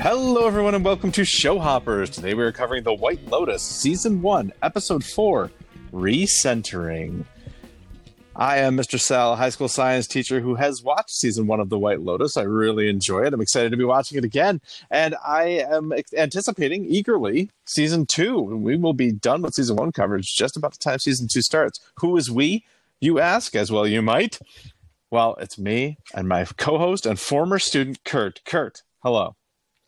Hello, everyone, and welcome to Show Hoppers. Today we are covering The White Lotus, Season 1, Episode 4 Recentering. I am Mr. Sal, a high school science teacher who has watched Season 1 of The White Lotus. I really enjoy it. I'm excited to be watching it again, and I am anticipating eagerly Season 2. We will be done with Season 1 coverage just about the time Season 2 starts. Who is we, you ask, as well you might? Well, it's me and my co host and former student, Kurt. Kurt, hello.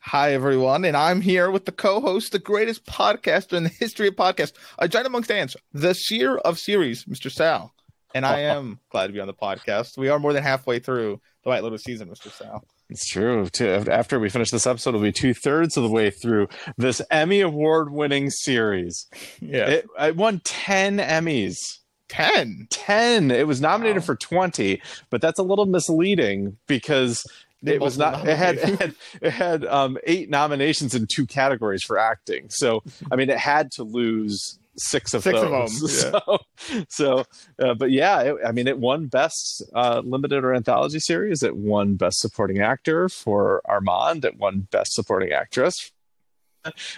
Hi, everyone, and I'm here with the co-host, the greatest podcaster in the history of podcasts, a giant amongst ants, the seer of series, Mr. Sal. And I am glad to be on the podcast. We are more than halfway through the White Lotus season, Mr. Sal. It's true. After we finish this episode, we'll be two thirds of the way through this Emmy award winning series. Yeah. It, it won 10 Emmys. 10 10 it was nominated wow. for 20 but that's a little misleading because it was not it had it had, it had um, eight nominations in two categories for acting. So i mean it had to lose six of six those. of them, yeah. so, so uh, but yeah it, i mean it won best uh, limited or anthology series. It won best supporting actor for armand. It won best supporting actress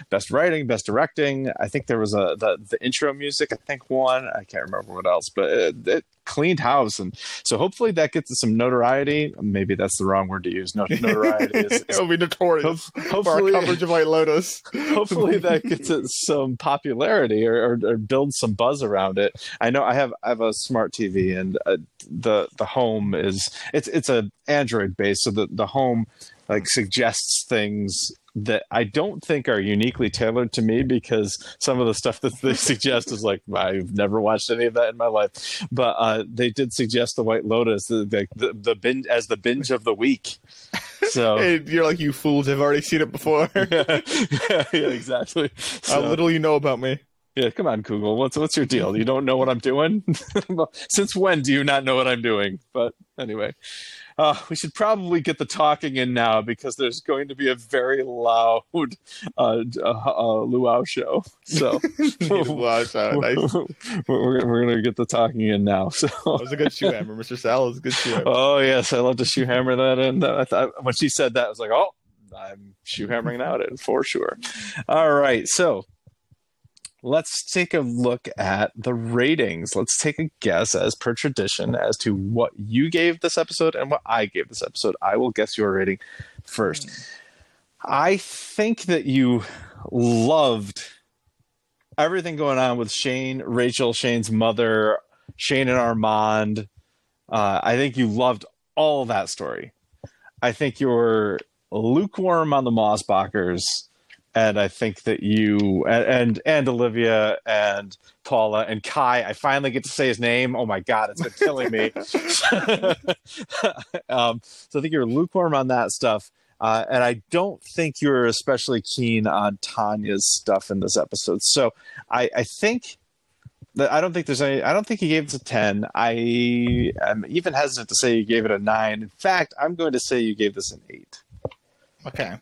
best writing, best directing. I think there was a the, the intro music. I think one. I can't remember what else, but it, it cleaned house, and so hopefully that gets some notoriety. Maybe that's the wrong word to use. No, notoriety. Is, It'll be notorious. Ho- hopefully, for our coverage of White Lotus. hopefully that gets it some popularity or, or, or builds some buzz around it. I know I have I have a smart TV, and uh, the the home is it's it's a Android based, so the the home like suggests things that I don't think are uniquely tailored to me because some of the stuff that they suggest is like I've never watched any of that in my life. But uh, they did suggest the White Lotus, the the, the, binge as the binge of the week. So hey, you're like you fools have already seen it before. yeah, yeah, exactly. So, How little you know about me. Yeah, come on, Google. What's what's your deal? You don't know what I'm doing? Since when do you not know what I'm doing? But anyway, uh, we should probably get the talking in now because there's going to be a very loud uh, uh, uh luau show. So luau show, nice. we're, we're going to get the talking in now. So that was a good shoe hammer, Mr. Sal. Was a good shoe hammer. Oh yes, I love to shoe hammer that in. I thought when she said that, I was like, oh. I'm shoe hammering out it for sure. All right, so let's take a look at the ratings. Let's take a guess, as per tradition, as to what you gave this episode and what I gave this episode. I will guess your rating first. I think that you loved everything going on with Shane, Rachel, Shane's mother, Shane and Armand. Uh, I think you loved all that story. I think you were lukewarm on the Mossbachers and I think that you and, and, and Olivia and Paula and Kai. I finally get to say his name. Oh my god, it's been killing me. um, so I think you're lukewarm on that stuff, uh, and I don't think you're especially keen on Tanya's stuff in this episode. So I, I think. that I don't think there's any. I don't think he gave this a ten. I am even hesitant to say you gave it a nine. In fact, I'm going to say you gave this an eight. Okay.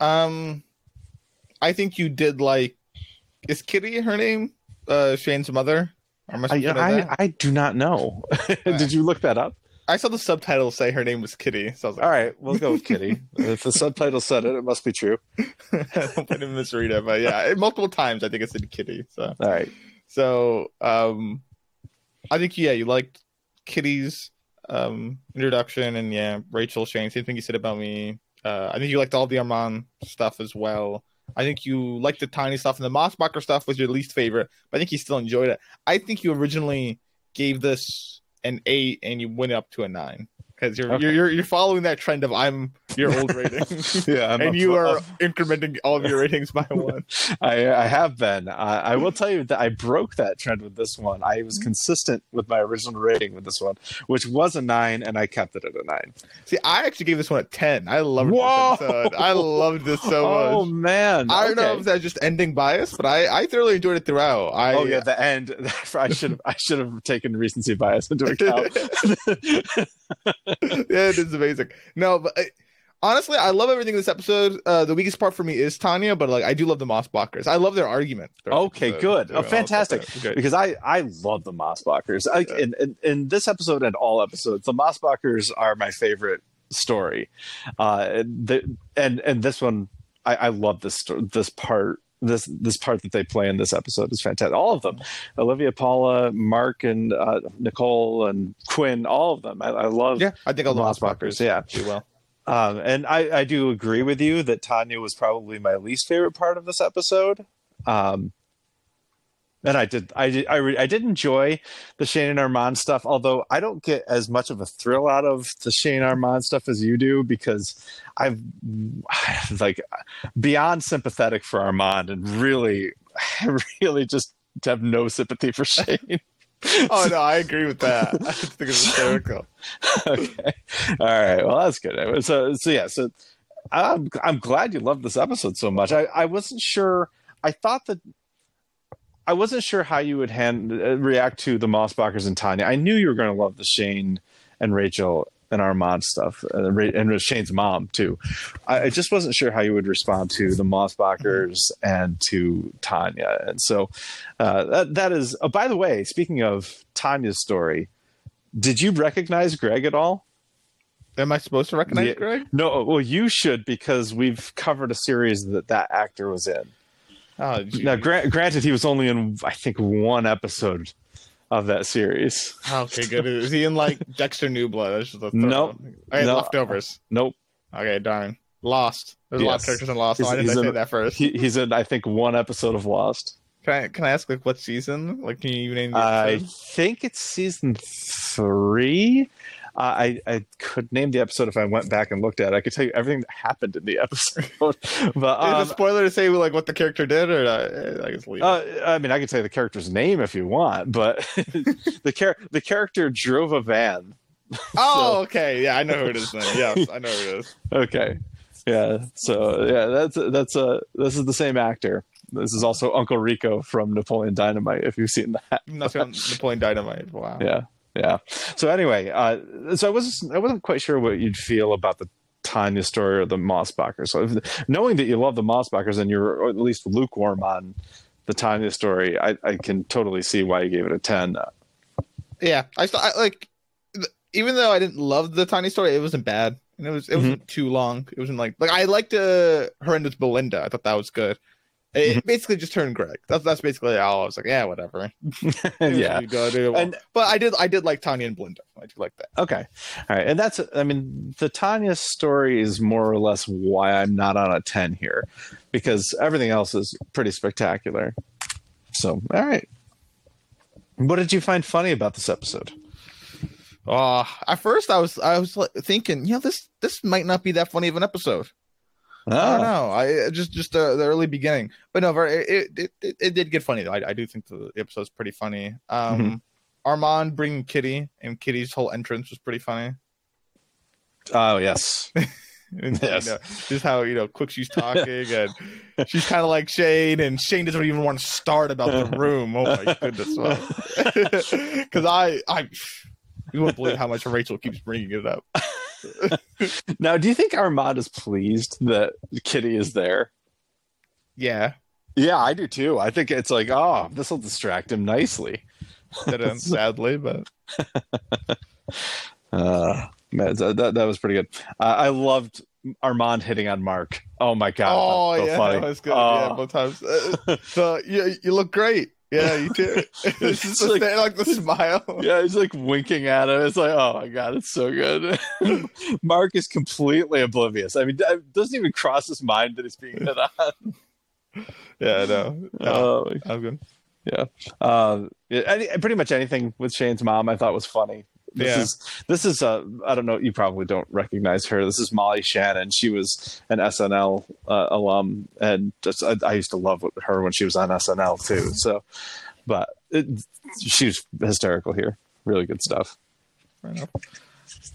Um, I think you did like is Kitty her name? Uh, Shane's mother. I, I, I, do not know. did you look that up? I saw the subtitle say her name was Kitty, so I was like, "All right, we'll go with Kitty." if the subtitle said it, it must be true. I didn't misread it, but yeah, multiple times I think it said Kitty. So all right, so um, I think yeah, you liked Kitty's um introduction, and yeah, Rachel Shane. Same thing you said about me. Uh, I think you liked all the Armand stuff as well. I think you liked the Tanya stuff, and the Mossbacher stuff was your least favorite, but I think you still enjoyed it. I think you originally gave this an eight, and you went up to a nine because you're, okay. you're you're following that trend of I'm your old rating. yeah, I'm and you are incrementing all of your ratings by one. I I have been. I, I will tell you that I broke that trend with this one. I was consistent with my original rating with this one, which was a nine, and I kept it at a nine. See, I actually gave this one a ten. I loved Whoa! this episode. I loved this so oh, much. Oh man! I don't okay. know if that's just ending bias, but I I thoroughly enjoyed it throughout. I, oh yeah, the end. I should have I should have taken recency bias into account. yeah, it is amazing. No, but I, honestly, I love everything in this episode. Uh, the weakest part for me is Tanya, but like I do love the Mossbachers. I love their argument. Okay, good, oh, fantastic. Because I I love the Mossbachers. I, yeah. in, in, in this episode and all episodes, the Mossbachers are my favorite story. Uh, the, and and this one I, I love this this part. This this part that they play in this episode is fantastic. All of them, Olivia, Paula, Mark, and uh, Nicole, and Quinn. All of them. I, I love. Yeah, I think all the Mossbachers, yeah. do well. Um, and I, I do agree with you that Tanya was probably my least favorite part of this episode. Um, and I did, I did, I, re, I did enjoy the Shane and Armand stuff, although I don't get as much of a thrill out of the Shane Armand stuff as you do because I've like beyond sympathetic for Armand and really, really just have no sympathy for Shane. Oh no, I agree with that. I think it's hysterical. okay. All right. Well, that's good. So, so yeah. So, I'm I'm glad you loved this episode so much. I I wasn't sure. I thought that I wasn't sure how you would hand uh, react to the Mossbachers and Tanya. I knew you were going to love the Shane and Rachel and Armand stuff, uh, and Shane's mom too. I, I just wasn't sure how you would respond to the Mossbachers and to Tanya, and so uh, that that is. Oh, by the way, speaking of Tanya's story, did you recognize Greg at all? Am I supposed to recognize Yeah. Greg? No, well, you should because we've covered a series that that actor was in. Oh. Now, gra- granted, he was only in I think one episode of that series. okay, good. Is he in like Dexter New Blood? That's just a. Nope. Okay, No. leftovers. Nope, Okay, darn. Lost. There's a lot of characters in Lost. He's- Why didn't I say in- that first? he, he's in I think one episode of Lost. Can I can I ask like what season? Like, can you even name the I think it's season three. Uh, I I could name the episode if I went back and looked at it. I could tell you everything that happened in the episode. but Is it um, a spoiler to say like what the character did, or uh, I guess leave. Uh, I mean, I could say the character's name if you want, but the char- the character drove a van. oh, okay, yeah, I know who it is then. Yes, I know who it is. Okay, yeah. So yeah, that's that's uh this is the same actor. This is also Uncle Rico from Napoleon Dynamite. If you've seen that, Napoleon Dynamite. Wow. yeah, yeah. So anyway, uh, so I wasn't I wasn't quite sure what you'd feel about the Tanya story or the Mossbachers. So if, knowing that you love the Mossbachers and you're at least lukewarm on the Tanya story, I, I can totally see why you gave it a ten. Yeah, I, I like th- even though I didn't love the Tanya story, it wasn't bad, and it was it wasn't too long. It wasn't like like I liked uh, her end with Belinda. I thought that was good. It basically just turned Greg. That's that's basically all. I was like, yeah, whatever. yeah. You go do. And- but I did I did like Tanya and Belinda. I do like that. Okay. All right. And that's, I mean, the Tanya story is more or less why I'm not on a 10 here because everything else is pretty spectacular. So, all right. What did you find funny about this episode? Uh at first I was I was thinking, you know, this this might not be that funny of an episode. I don't Oh, know. I just just the, the early beginning, but no, it it, it, it did get funny though. I, I do think the episode's pretty funny. Um, Mm-hmm. Armand bringing Kitty and Kitty's whole entrance was pretty funny. oh yes. And, Yes. you know, just how you know quick she's talking and she's kind of like Shane, and Shane doesn't even want to start about the room. Oh my goodness! Because I I you won't believe how much Rachel keeps bringing it up. Now, do you think Armand is pleased that Kitty is there? Yeah, Yeah, I do too. I think it's like, oh, this will distract him nicely. didn't sadly, but Uh, man, that, that, was pretty good. Uh, I loved Armand hitting on Mark. Oh my god! oh so yeah, funny. that was good. yeah, Oh. both times. Uh, so you you look great. Yeah, you too. it's just like- like, like the smile. Yeah, he's like winking at him. It's like, oh my god, it's so good. Mark is completely oblivious. I mean, it doesn't even cross his mind that he's being hit on. Yeah, I know. No, Oh, I'm good. uh, yeah, any, pretty much anything with Shane's mom, I thought was funny. This Yeah. is this is uh, I don't know. You probably don't recognize her. This is Molly Shannon. She was an SNL uh, alum, and just I, I used to love her when she was on SNL too. So, but it, she was hysterical here. Really good stuff.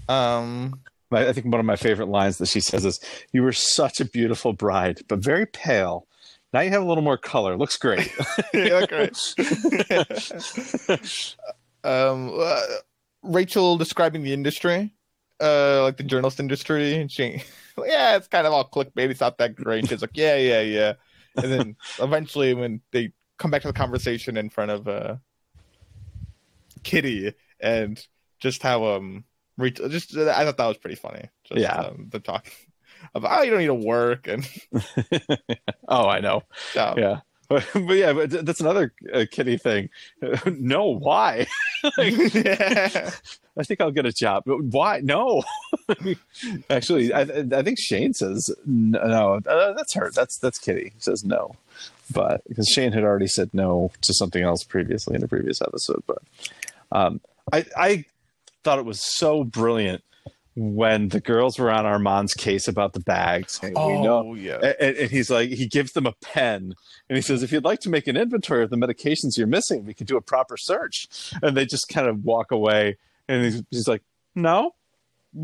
Um, I I think one of my favorite lines that she says is, "You were such a beautiful bride, but very pale. Now you have a little more color. Looks great." you look great. um, Rachel describing the industry, uh, like the journalist industry, and she, yeah, it's kind of all clickbait. It's not that great. She's like, yeah, yeah, yeah, and then eventually when they come back to the conversation in front of uh, Kitty and just how um, Rachel, just I thought that was pretty funny. Just, Yeah. um, the talk. about oh, you don't need to work and oh, I know. so, Yeah. But, but yeah, but that's another uh, kitty thing. no, why? Like, yeah. I think I'll get a job. But why? No. Actually, I, I think Shane says no. no uh, that's her. That's that's Kitty says no, but because Shane had already said no to something else previously in a previous episode. But um, I I thought it was so brilliant when the girls were on Armand's case about the bags. Hey, we oh, know Oh yeah. and, and he's like, he gives them a pen and he says, if you'd like to make an inventory of the medications you're missing, we could do a proper search. And they just kind of walk away. And he's, he's like, no.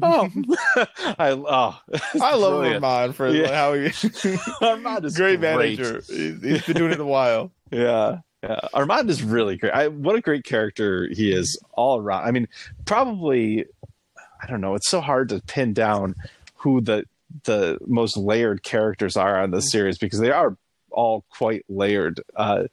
Oh, I, oh, I love brilliant. Armand for Yeah. how he Armand is great great. manager. He's, he's been doing it a while. Yeah. Yeah. Armand is really great. I, what a great character he is all around. I mean, probably, I don't know. It's so hard to pin down who the the most layered characters are on this series because they are all quite layered. Uh,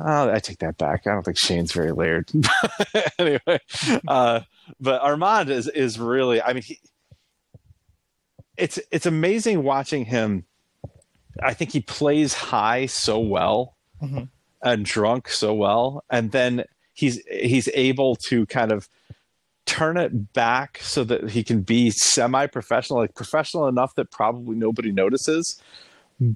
oh, I take that back. I don't think Shane's very layered. anyway, uh, but Armand is is really. I mean, he, it's it's amazing watching him. I think he plays high so well Mhm. and drunk so well, and then he's he's able to kind of turn it back so that he can be semi-professional, like professional enough that probably nobody notices,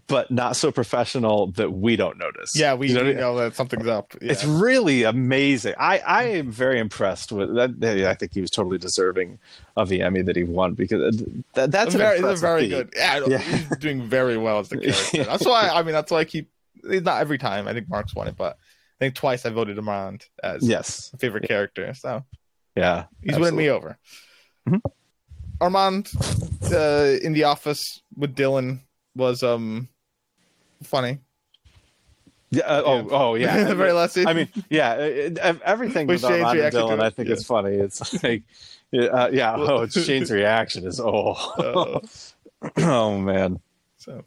but not so professional that we don't notice. Yeah, we, You know we what I mean? know that something's up. Yeah. It's really amazing. I, I am very impressed with that. I think he was totally deserving of the Emmy that he won because uh, that, that's very, a very good. Yeah, Yeah. he's doing very well as the character. That's why I mean that's why I keep not every time. I think Mark's won it, but I think twice I voted him around as Yes. favorite character. So Yeah. he's winning me over. Mhm. Armand uh, in the office with Dylan was um funny. Yeah. uh, oh. Oh. Yeah. the very last scene. I mean, yeah. It, it- everything With with Shane's Armand and reaction Dylan, I think yeah. it's funny. It's like, uh, yeah. Oh, it's Shane's reaction is oh, Uh, oh man. so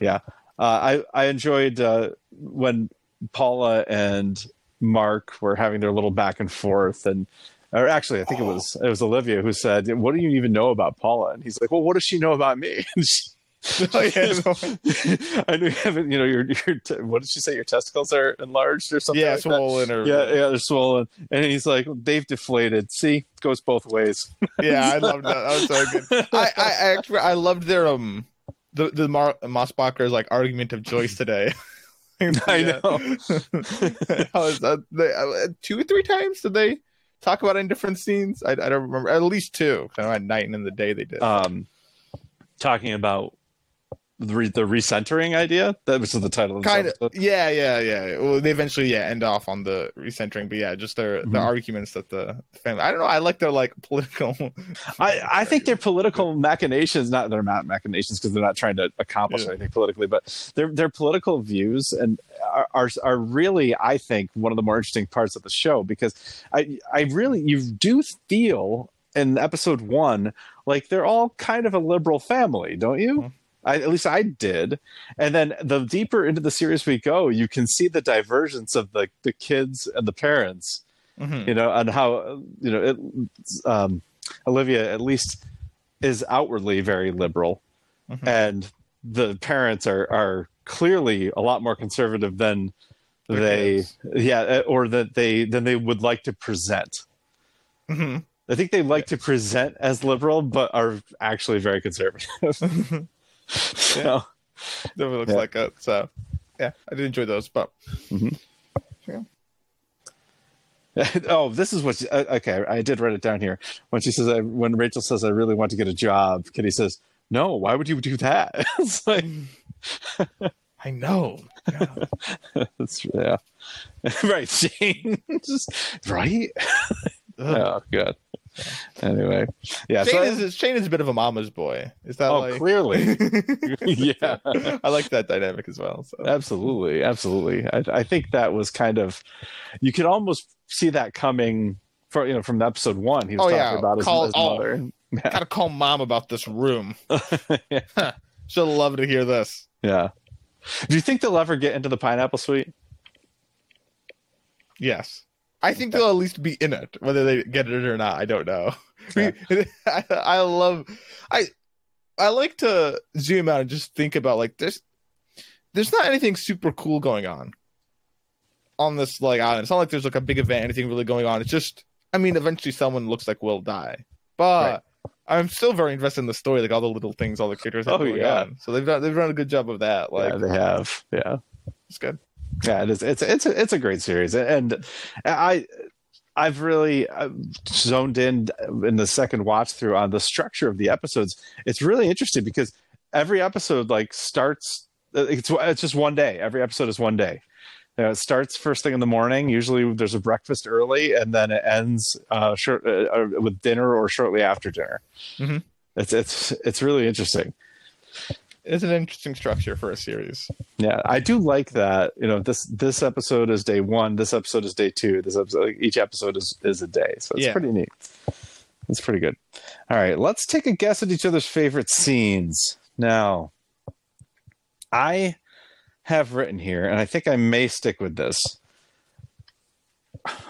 yeah. Uh, I I enjoyed uh, when Paula and Mark were having their little back and forth, and or actually, I think it was it was Olivia who said, "What do you even know about Paula?" And he's like, "Well, what does she know about me?" She- yeah, no. I know you haven't. You know, your your te- what did she say? Your testicles are enlarged or something. yeah, like that? swollen or Yeah, yeah, they're swollen, and he's like, "They've deflated." See, goes both ways. yeah, I loved that. That was so good. I, I, I actually I loved their um the the Mar- Mossbacher's like argument of choice today. I know. How is that? They, uh, two or three times did they talk about in different scenes? I, I don't remember. At least two. Kind of at night and in the day they did. um, talking about the, re- the recentering idea. That was the title of kind of. Yeah, yeah, yeah. Well, they eventually yeah end off on the recentering, but yeah, just their the Mhm. arguments that the family. I don't know. I like their like political. I, I think their political machinations, not they're not machinations because they're not trying to accomplish Yeah. anything politically, but their their political views and are, are are really, I think, one of the more interesting parts of the show because I I really you do feel in episode one like they're all kind of a liberal family, don't you? Mhm. I, at least I did, and then the deeper into the series we go, you can see the divergence of the the kids and the parents Mhm. you know, and how you know it, um, Olivia at least is outwardly very liberal, Mhm. and the parents are are clearly a lot more conservative than Their they, kids. yeah, uh, or that they than they would like to present. Mhm. I think they like to present as liberal, but are actually very conservative. So, Definitely looks Yeah. like it. So yeah, I did enjoy those, but oh, this is what. She, uh, okay, I did write it down here. When she says, I, when Rachel says, "I really want to get a job," Kitty says, "No, why would you do that?" it's like, I know. God. it's, yeah, right, Shane. Just right. Oh, good. Anyway, yeah. Shane so, is Shane is a bit of a mama's boy. Is that oh, like clearly, yeah. I like that dynamic as well. So Absolutely, absolutely. I, I think that was kind of you could almost see that coming from you know from episode one. He was Oh, talking yeah. about his, Call- his oh. mother. gotta call mom about this room. yeah. She'll love to hear this. yeah. Do you think they'll ever get into the pineapple suite? Yes. I think they'll at least be in it, whether they get it or not. I don't know. Yeah. I, I love. I I like to zoom out and just think about like there's there's not anything super cool going on on this like island. It's not like there's like a big event, anything really going on. It's just I mean, eventually someone looks like will die, but. Right. I'm still very invested in the story, like all the little things all the characters have Oh, going yeah. on. So they've done they've done a good job of that. Like yeah, they have. Yeah. it's good. Yeah it is it's it's a, it's a great series and i i've really uh, zoned in in the second watch through on the structure of the episodes it's really interesting because every episode like starts it's it's just one day every episode is one day you know, it starts first thing in the morning. Usually, there's a breakfast early, and then it ends uh, short, uh, uh, with dinner or shortly after dinner. Mhm. It's it's it's really interesting. It's an interesting structure for a series. Yeah, I do like that. You know, this this episode is day one. This episode is day two. This episode, each episode is is a day. So it's Yeah. pretty neat. It's pretty good. All right, let's take a guess at each other's favorite scenes. Now, I have written here, and I think I may stick with this.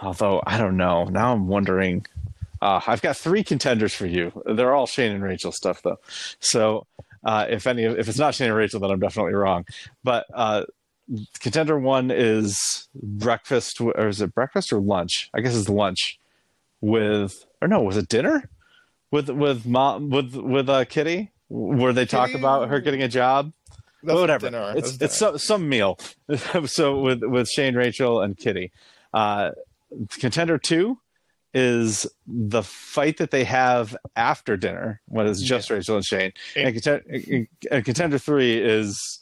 Although I don't know. Now I'm wondering. Uh, I've got three contenders for you. They're all Shane and Rachel stuff, though. So uh, if any, if it's not Shane and Rachel, then I'm definitely wrong. But uh, contender one is breakfast, or is it breakfast or lunch? I guess it's lunch with, or no, was it dinner with with mom with with uh, Kitty, where they talk Kitty? about her getting a job. That's Whatever, dinner. it's it's some, some meal. so with with Shane, Rachel, and Kitty. Uh, contender two is the fight that they have after dinner when it's just Rachel and Shane. And, conten- and contender three is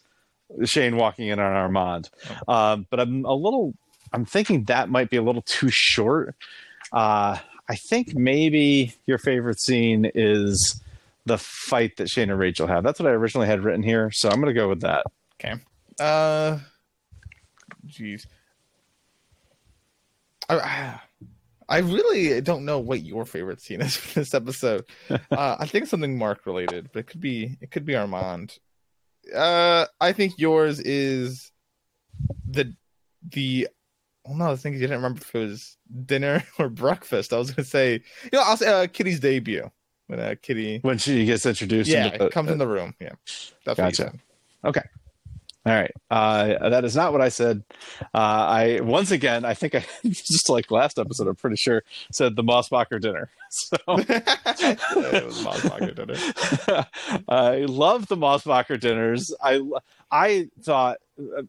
Shane walking in on Armand. Um, but I'm a little, I'm thinking that might be a little too short. Uh, I think maybe your favorite scene is the fight that Shane and Rachel have. That's what I originally had written here. So I'm going to go with that. Okay. Uh, jeez. I, I really don't know what your favorite scene is for this episode. uh, I think something Mark related, but it could be it could be Armand. Uh, I think yours is the the. Well, no, the thing is, you didn't remember if it was dinner or breakfast. I was gonna say, you know, I'll say uh, Kitty's debut when uh, Kitty, When she gets introduced. yeah, into the- comes in the room. Yeah, that's Gotcha. said. Okay. All right. Uh, that is not what I said. Uh, I once again, I think I just like last episode. I'm pretty sure said the Mossbacher dinner. So it was Mossbacher dinner. I love the Mossbacher dinners. I I thought. Uh,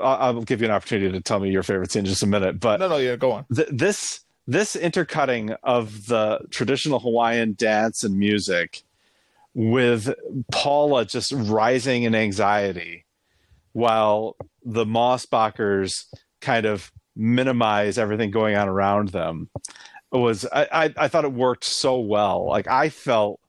I'll give you an opportunity to tell me your favorite scene in just a minute, but No, no, yeah, go on. th- this this intercutting of the traditional Hawaiian dance and music with Paula just rising in anxiety while the Mossbachers kind of minimize everything going on around them was I, I, I thought it worked so well. Like I felt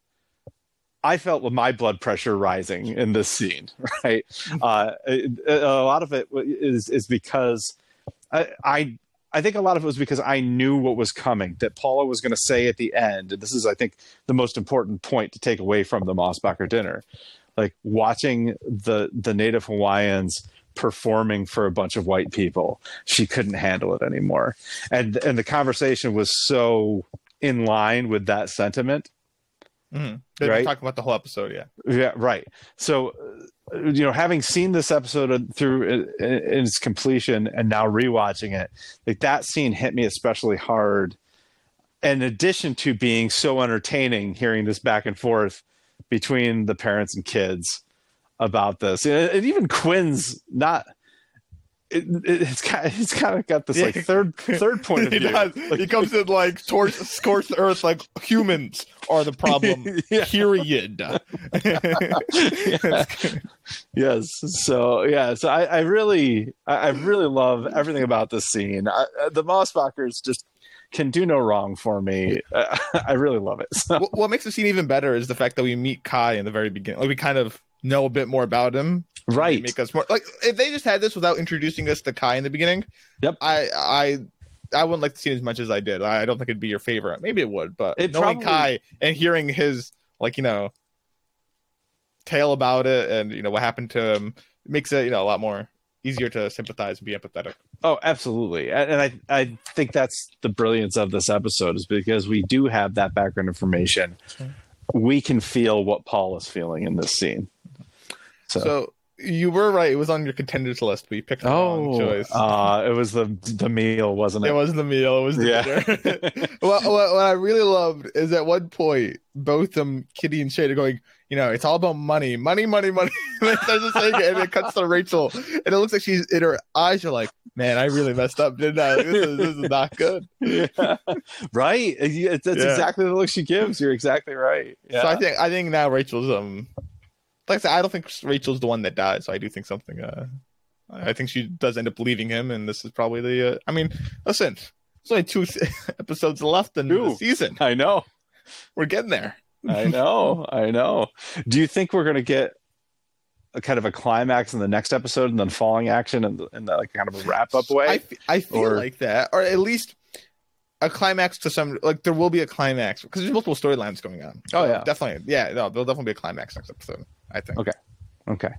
I felt my blood pressure rising in this scene, right? Uh, it- a lot of it is is because I, I I think a lot of it was because I knew what was coming that Paula was going to say at the end, and this is I think the most important point to take away from the Mossbacher dinner, like watching the the Native Hawaiians performing for a bunch of white people, she couldn't handle it anymore, and and the conversation was so in line with that sentiment Mm-hmm. They've Right. talking about the whole episode, yeah. yeah, right. So, uh, you know, having seen this episode through in, in its completion and now rewatching it, like that scene hit me especially hard. In addition to being so entertaining, hearing this back and forth between the parents and kids about this, and even Quinn's not. It, it, it's kind of, it's kind of got this like third third point of he view. does. Like- he comes in like towards scorched earth, like humans are the problem. Yeah. Period. yes so yeah so i, I really I, I really love everything about this scene I, uh, the mossbachers just can do no wrong for me I, I really love it so, what, what makes the scene even better is the fact that we meet Kai in the very beginning. Like we kind of know a bit more about him. Right Make us more like if they just had this without introducing us to Kai in the beginning. Yep. I I I wouldn't like the scene as much as I did. I don't think it'd be your favorite. Maybe it would, but It knowing probably- Kai and hearing his like you know tale about it and you know what happened to him makes it you know a lot more easier to sympathize and be empathetic. oh absolutely and, and i i think that's the brilliance of this episode is because we do have that background information we can feel what Paul is feeling in this scene. So, So you were right. It was on your contenders list, but you picked the wrong oh, choice. uh, it was the the meal, wasn't it? it wasn't the meal. It was the Yeah. dinner. well, what, what I really loved is at one point, both them, Kitty and Shane, are going, you know, it's all about money, money, money, money. and they start just saying it, and it cuts to Rachel, and it looks like she's in her eyes You're like, man, I really messed up, didn't I? Like, this, is, this is not good. yeah. right. It's, that's Yeah. exactly the look she gives. You're exactly right. Yeah. So I think I think now Rachel's um, like I said, I don't think Rachel's the one that dies. So I do think something. Uh, I think she does end up leaving him, and this is probably the. Uh, I mean, listen, there's only two episodes left in the season. I know. We're getting there. I know. I know. Do you think we're going to get a kind of a climax in the next episode and then falling action the, in the, like kind of a wrap up way? I, f- I feel Or- like that, or at least a climax to some. Like there will be a climax because there's multiple storylines going on. Oh, yeah. definitely. Yeah, no, there'll definitely be a climax next episode. I think. Okay. Okay.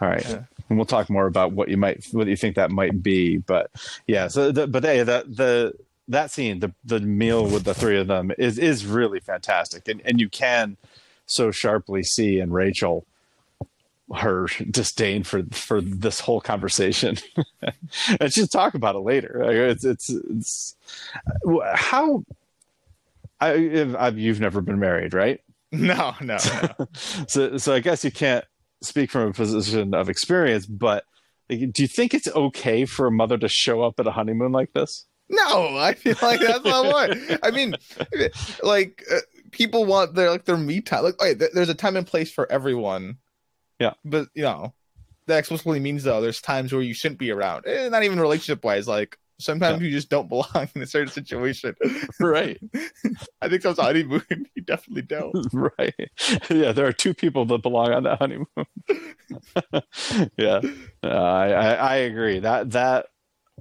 All right. Yeah. And we'll talk more about what you might what you think that might be, but yeah. So, the, but hey, the the that scene, the the meal with the three of them is is really fantastic, and and you can so sharply see in Rachel her disdain for for this whole conversation, and she'll talk about it later. It's it's it's how. I, I've, you've never been married, right? No, no, no. so so I guess you can't speak from a position of experience, but do you think it's okay for a mother to show up at a honeymoon like this? No, I feel like that's not what. I mean, like uh, people want their like their me time. Like, okay, there- there's a time and place for everyone. Yeah. but you know, that explicitly means though there's times where you shouldn't be around. Eh, not even relationship wise. Like sometimes you just don't belong in a certain situation. Right, I think those honeymoon, you definitely don't. right. Yeah, there are two people that belong on that honeymoon. yeah, uh, I, I I agree. That that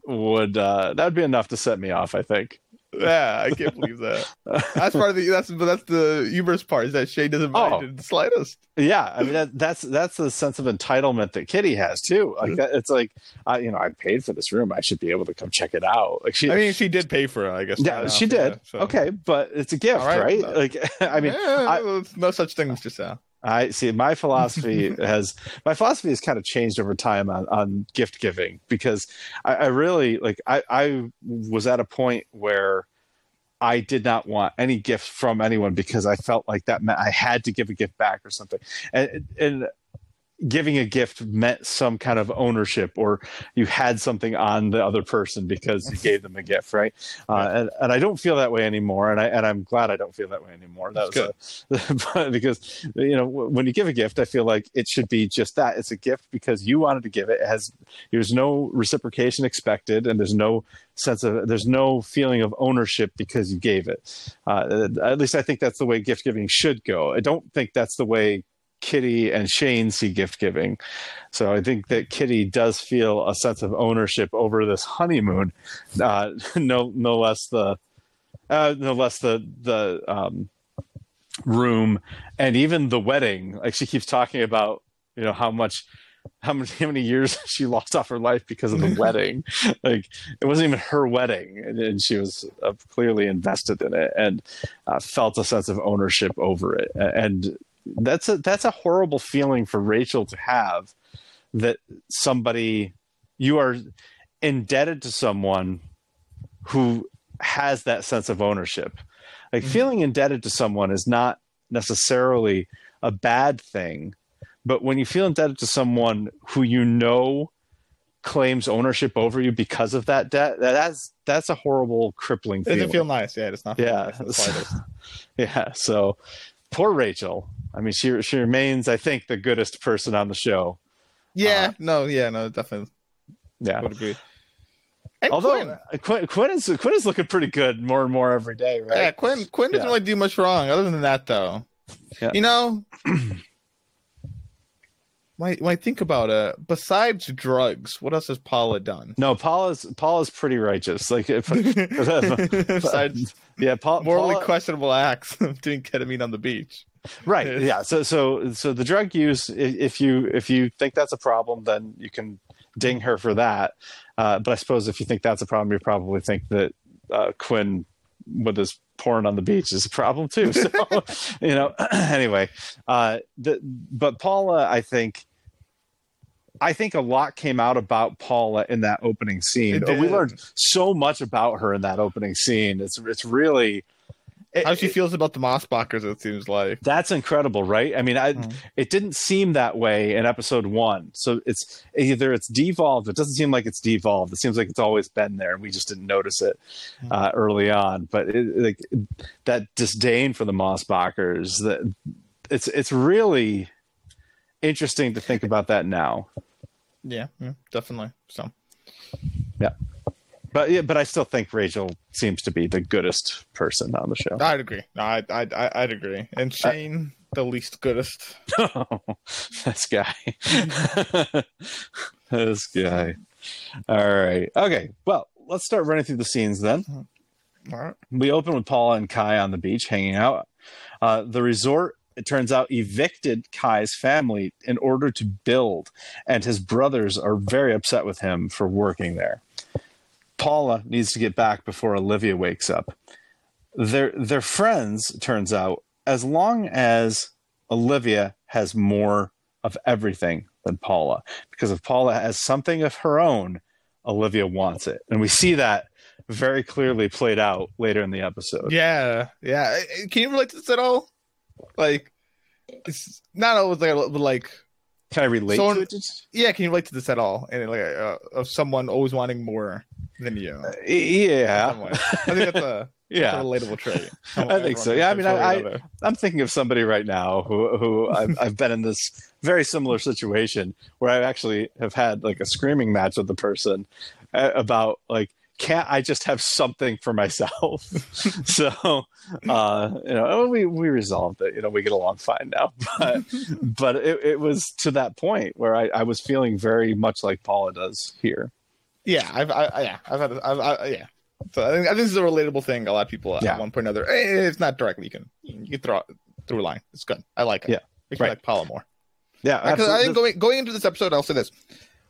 would uh, that'd be enough to set me off. I think. Yeah, I can't believe that. That's part of the that's but that's the humorous part is that Shane doesn't mind Oh. in the slightest. Yeah, I mean that, that's that's the sense of entitlement that Kitty has too. Like that, it's like, I, you know, I paid for this room. I should be able to come check it out. Like she, I mean, she did pay for it, I guess. yeah, she did. yeah, so- Okay, but it's a gift, All right. right? Like, I mean, Yeah, I- no such thing, Mr. Sal. I see. My philosophy has my philosophy has kind of changed over time on, on gift giving because I, I really like. I, I was at a point where I did not want any gift from anyone because I felt like that meant I had to give a gift back or something, and and giving a gift meant some kind of ownership or you had something on the other person because you gave them a gift right? Uh, and, and i don't feel that way anymore and i and i'm glad i don't feel that way anymore. That That's was a, because you know w- when you give a gift i feel like it should be just that. It's a gift because you wanted to give it, it has there's no reciprocation expected and there's no sense of there's no feeling of ownership because you gave it. Uh, at least i think that's the way gift giving should go. I don't think that's the way kitty and shane see gift giving. So i think that kitty does feel a sense of ownership over this honeymoon uh, no no less the uh, no less the the um, room and even the wedding. Like she keeps talking about you know how much how many how many years she lost off her life because of the wedding. Like it wasn't even her wedding and, and she was uh, clearly invested in it and uh, felt a sense of ownership over it. And that's a that's a horrible feeling for Rachel to have that somebody you are indebted to someone who has that sense of ownership like Mhm. feeling indebted to someone is not necessarily a bad thing but when you feel indebted to someone who you know claims ownership over you because of that debt that's that's a horrible crippling It feeling doesn't feel nice. Yeah, it's not. Yeah. nice yeah so poor rachel i mean she she remains i think the goodest person on the show yeah. Uh, no. Yeah. No. Definitely yeah would agree. And although Quinn, Quinn, is Quinn is looking pretty good more and more every day right yeah, Quinn. Quinn doesn't Yeah. really do much wrong. Other than that, though, Yeah. you know. When I, when I think about it, besides drugs, what else has Paula done? no paula's paula's pretty righteous like if, besides yeah paul, morally Paula- questionable acts of doing ketamine on the beach. Right Yeah. so so so the drug use if you if you think that's a problem then you can ding her for that uh, but i suppose if you think that's a problem you probably think that uh, quinn with his porn on the beach is a problem too. So, you know, anyway, uh, the, but Paula, I think, I think a lot came out about Paula in that opening scene. We learned so much about her in that opening scene. It's it's really How she it- feels about the Mossbachers, it seems like. that's incredible, right? I mean, I Mhm. it didn't seem that way in episode one. So it's either it's devolved. It doesn't seem like it's devolved. It seems like it's always been there. And we just didn't notice it uh, early on. But it, like that disdain for the Mossbachers, that it's it's really interesting to think about that now. Yeah, yeah, definitely. So But yeah, but I still think Rachel seems to be the goodest person on the show. I'd agree. No, I'd, I'd, I'd agree. And Shane, the least goodest. this guy. this guy. All right. Okay. Well, let's start running through the scenes then. All right. We open with Paula and Kai on the beach hanging out. Uh, the resort, it turns out, evicted Kai's family in order to build, and his brothers are very upset with him for working there. Paula needs to get back before Olivia wakes up. They're, they're friends, turns out, as long as Olivia has more of everything than Paula. Because if Paula has something of her own, Olivia wants it. And we see that very clearly played out later in the episode. Yeah, yeah. Can you relate to this at all? Like, it's not always like, Can I relate So- to it? Just- yeah. Can you relate to this at all? And like, uh, of someone always wanting more than you. yeah. I think that's a, Yeah. a relatable trait. I think so. Yeah, I mean, I- I'm thinking of somebody right now who who I've, I've been in this very similar situation where I actually have had like a screaming match with the person uh, about like can't I just have something for myself? so uh, you know we we resolved it. You know we get along fine now, but but it, it was to that point where I, I was feeling very much like Paula does here. yeah, I've, I, I- yeah, I've had, I've, I, yeah. So I think, I think this is a relatable thing. A lot of people at Yeah. one point or another. eh, It's not directly. You can you can throw it through a line. It's good. I like it. Yeah, Makes me right. like Paula more. Yeah, Because I think going going into this episode, I'll say this: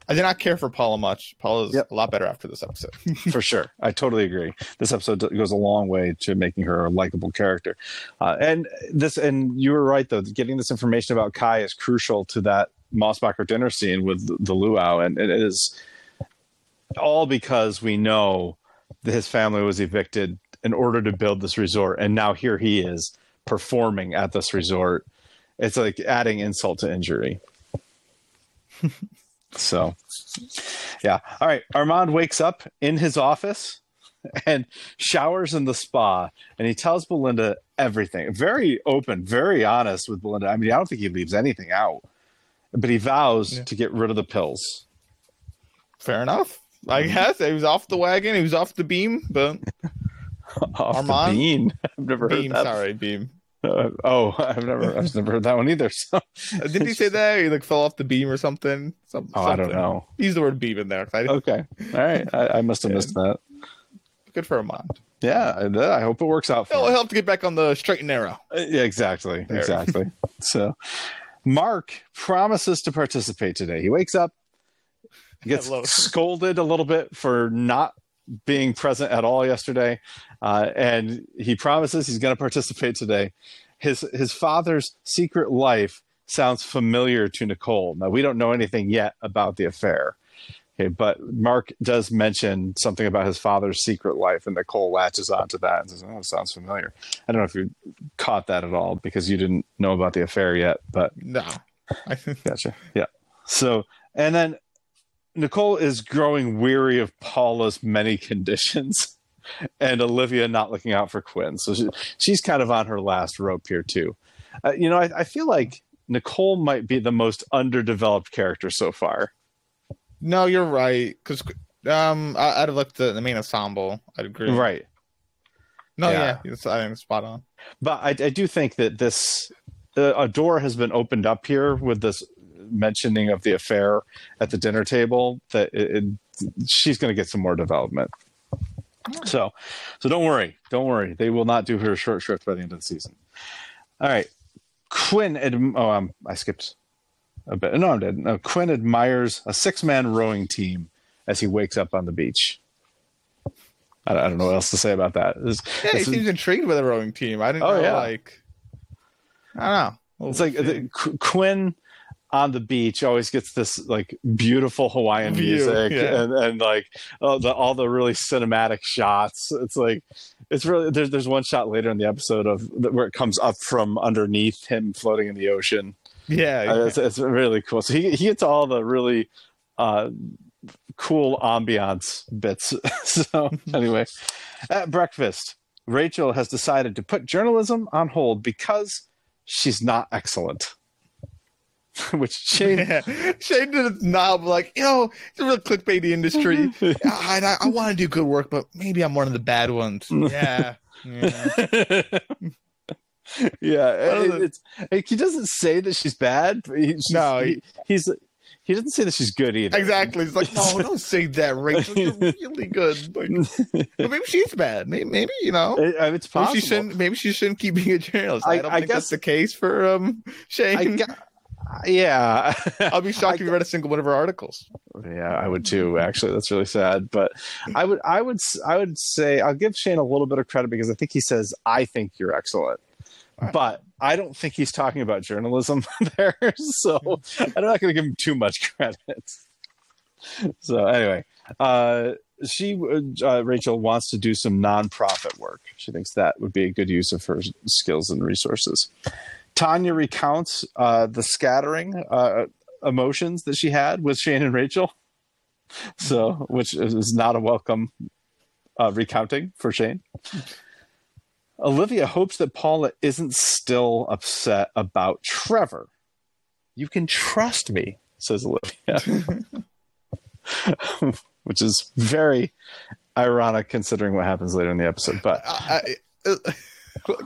I did not care for Paula much. Paula's Yep. a lot better after this episode. for sure. I totally agree. This episode goes a long way to making her a likable character. Uh, and this, and you were right though. Getting this information about Kai is crucial to that Mossbacher dinner scene with the luau, and it is all because we know that his family was evicted in order to build this resort, and now here he is performing at this resort. It's like adding insult to injury. so, yeah. All right. Armand wakes up in his office and showers in the spa, and he tells Belinda everything. Very open, very honest with Belinda. I mean, I don't think he leaves anything out, but he vows Yeah. to get rid of the pills. Fair enough. I guess he was off the wagon. He was off the beam, but Off Armand? the bean. I've never beam. heard that. Sorry, beam. Uh, oh, I've never, I've never heard that one either. So, Uh, Did he say that? He like fell off the beam or something? Some, oh, I don't something. know. Use the word beam in there. Okay, all right. I, I must have Yeah. missed that. Good for Armand. Yeah, I, I hope it works out for It'll him. help to get back on the straight and narrow. Uh, Yeah, exactly. There. Exactly. so Mark promises to participate today. He wakes up, gets I love it. scolded a little bit for not being present at all yesterday, uh, and he promises he's going to participate today. His his father's secret life sounds familiar to Nicole. Now we don't know anything yet about the affair. Okay, but Mark does mention something about his father's secret life, and Nicole latches onto that and says, "Oh, it sounds familiar." I don't know if you caught that at all because you didn't know about the affair yet, but No. I, gotcha. Yeah. So, and then Nicole is growing weary of Paula's many conditions and Olivia not looking out for Quinn. So she, she's kind of on her last rope here, too. Uh, you know, I, I feel like Nicole might be the most underdeveloped character so far. no, you're right. Because um, I, I'd have looked at the main ensemble. I'd agree. Right. No, Yeah. yeah, I think spot on. But I, I do think that this uh, a door has been opened up here with this mentioning of the affair at the dinner table. That it, it, she's going to get some more development. So, so don't worry, don't worry. They will not do her short shrift by the end of the season. All right, Quinn. Adm- oh, um, I skipped a bit. No, I'm dead. No, Quinn admires a six-man rowing team as he wakes up on the beach. I, I don't know what else to say about that. It's, Yeah, he seems intrigued by the rowing team. I didn't Oh, know, yeah. like, I don't know. It's like the, Qu- Quinn on the beach always gets this like beautiful Hawaiian View, music yeah. and, and like all the all the really cinematic shots. It's like it's really there's there's one shot later in the episode of where it comes up from underneath him floating in the ocean. yeah, Uh, it's, it's really cool. So he he gets all the really uh, cool ambiance bits. so anyway, at breakfast, Rachel has decided to put journalism on hold because she's not excellent. Which Shane Yeah. Shane did it now, but like, you know, it's a real clickbaity industry. I, I, I want to do good work, but maybe I'm one of the bad ones. Yeah. yeah. yeah, it- it's like, he doesn't say that she's bad. But he, she's, No, he, he's he doesn't say that she's good either. Exactly. He's like, no, don't say that, Rachel. You're really good. Like, but maybe she's bad. Maybe, maybe you know. It- uh, it's Maybe possible. she shouldn't. Maybe she shouldn't keep being a journalist. I, I- don't I think that's the case for um Shane. I yeah, I'll be shocked if you read a single one of her articles. Yeah, I would too. Actually, that's really sad. But I would, I would, I would say I'll give Shane a little bit of credit because I think he says I think you're excellent, but I don't think he's talking about journalism there. So I'm not going to give him too much credit. So anyway, uh, she uh, Rachel wants to do some nonprofit work. She thinks that would be a good use of her skills and resources. Tanya recounts uh, the scattering uh, emotions that she had with Shane and Rachel. So, which is not a welcome uh, recounting for Shane. Olivia hopes that Paula isn't still upset about Trevor. You can trust me, says Olivia. which is very ironic considering what happens later in the episode. But I, I,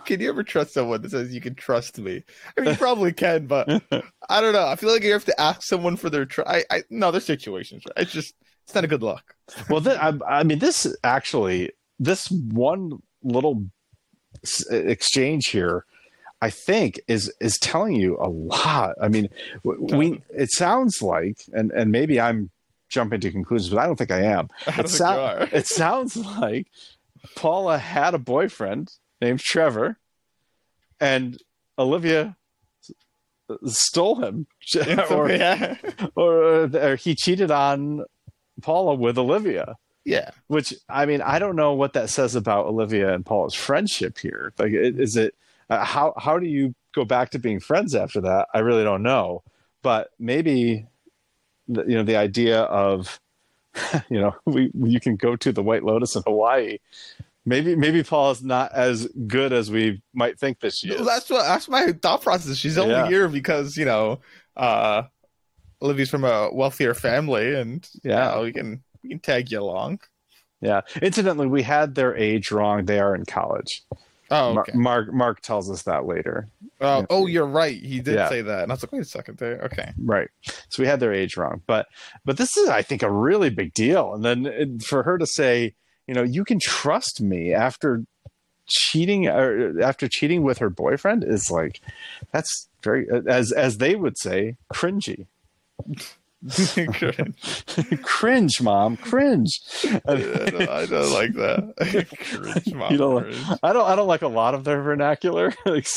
can you ever trust someone that says you can trust me? I mean, you probably can, but I don't know. I feel like you have to ask someone for their try. I, I no, there's situations. Right? It's just it's not a good look. well, th- I, I mean, this actually, this one little exchange here, I think is is telling you a lot. I mean, we it sounds like, and and maybe I'm jumping to conclusions, but I don't think I am. I It, think sou- you are. it sounds like Paula had a boyfriend named Trevor, and Olivia stole him, or, yeah. or, or he cheated on Paula with Olivia. yeah. Which I mean, I don't know what that says about Olivia and Paula's friendship here. Like, is it uh, how how do you go back to being friends after that? I really don't know. But maybe, the, you know, the idea of, you know, we you can go to the White Lotus in Hawaii. Maybe maybe Paula's not as good as we might think that she is. That's what that's my thought process. She's only Yeah. here because you know, uh, Olivia's from a wealthier family, and Yeah. you know, we can we can tag you along. Yeah. Incidentally, we had their age wrong. They are in college. Oh, okay. Mark Mark tells us that later. Oh, oh, you're right. He did Yeah. say that, and I was like, wait a second, there. Okay. Right. So we had their age wrong, but but this is, I think, a really big deal. And then for her to say, you know, you can trust me after cheating or after cheating with her boyfriend is like that's very as as they would say cringy cringe mom cringe I, don't, I don't like that. Cringe, mom, You don't cringe. I don't I don't like a lot of their vernacular. Like,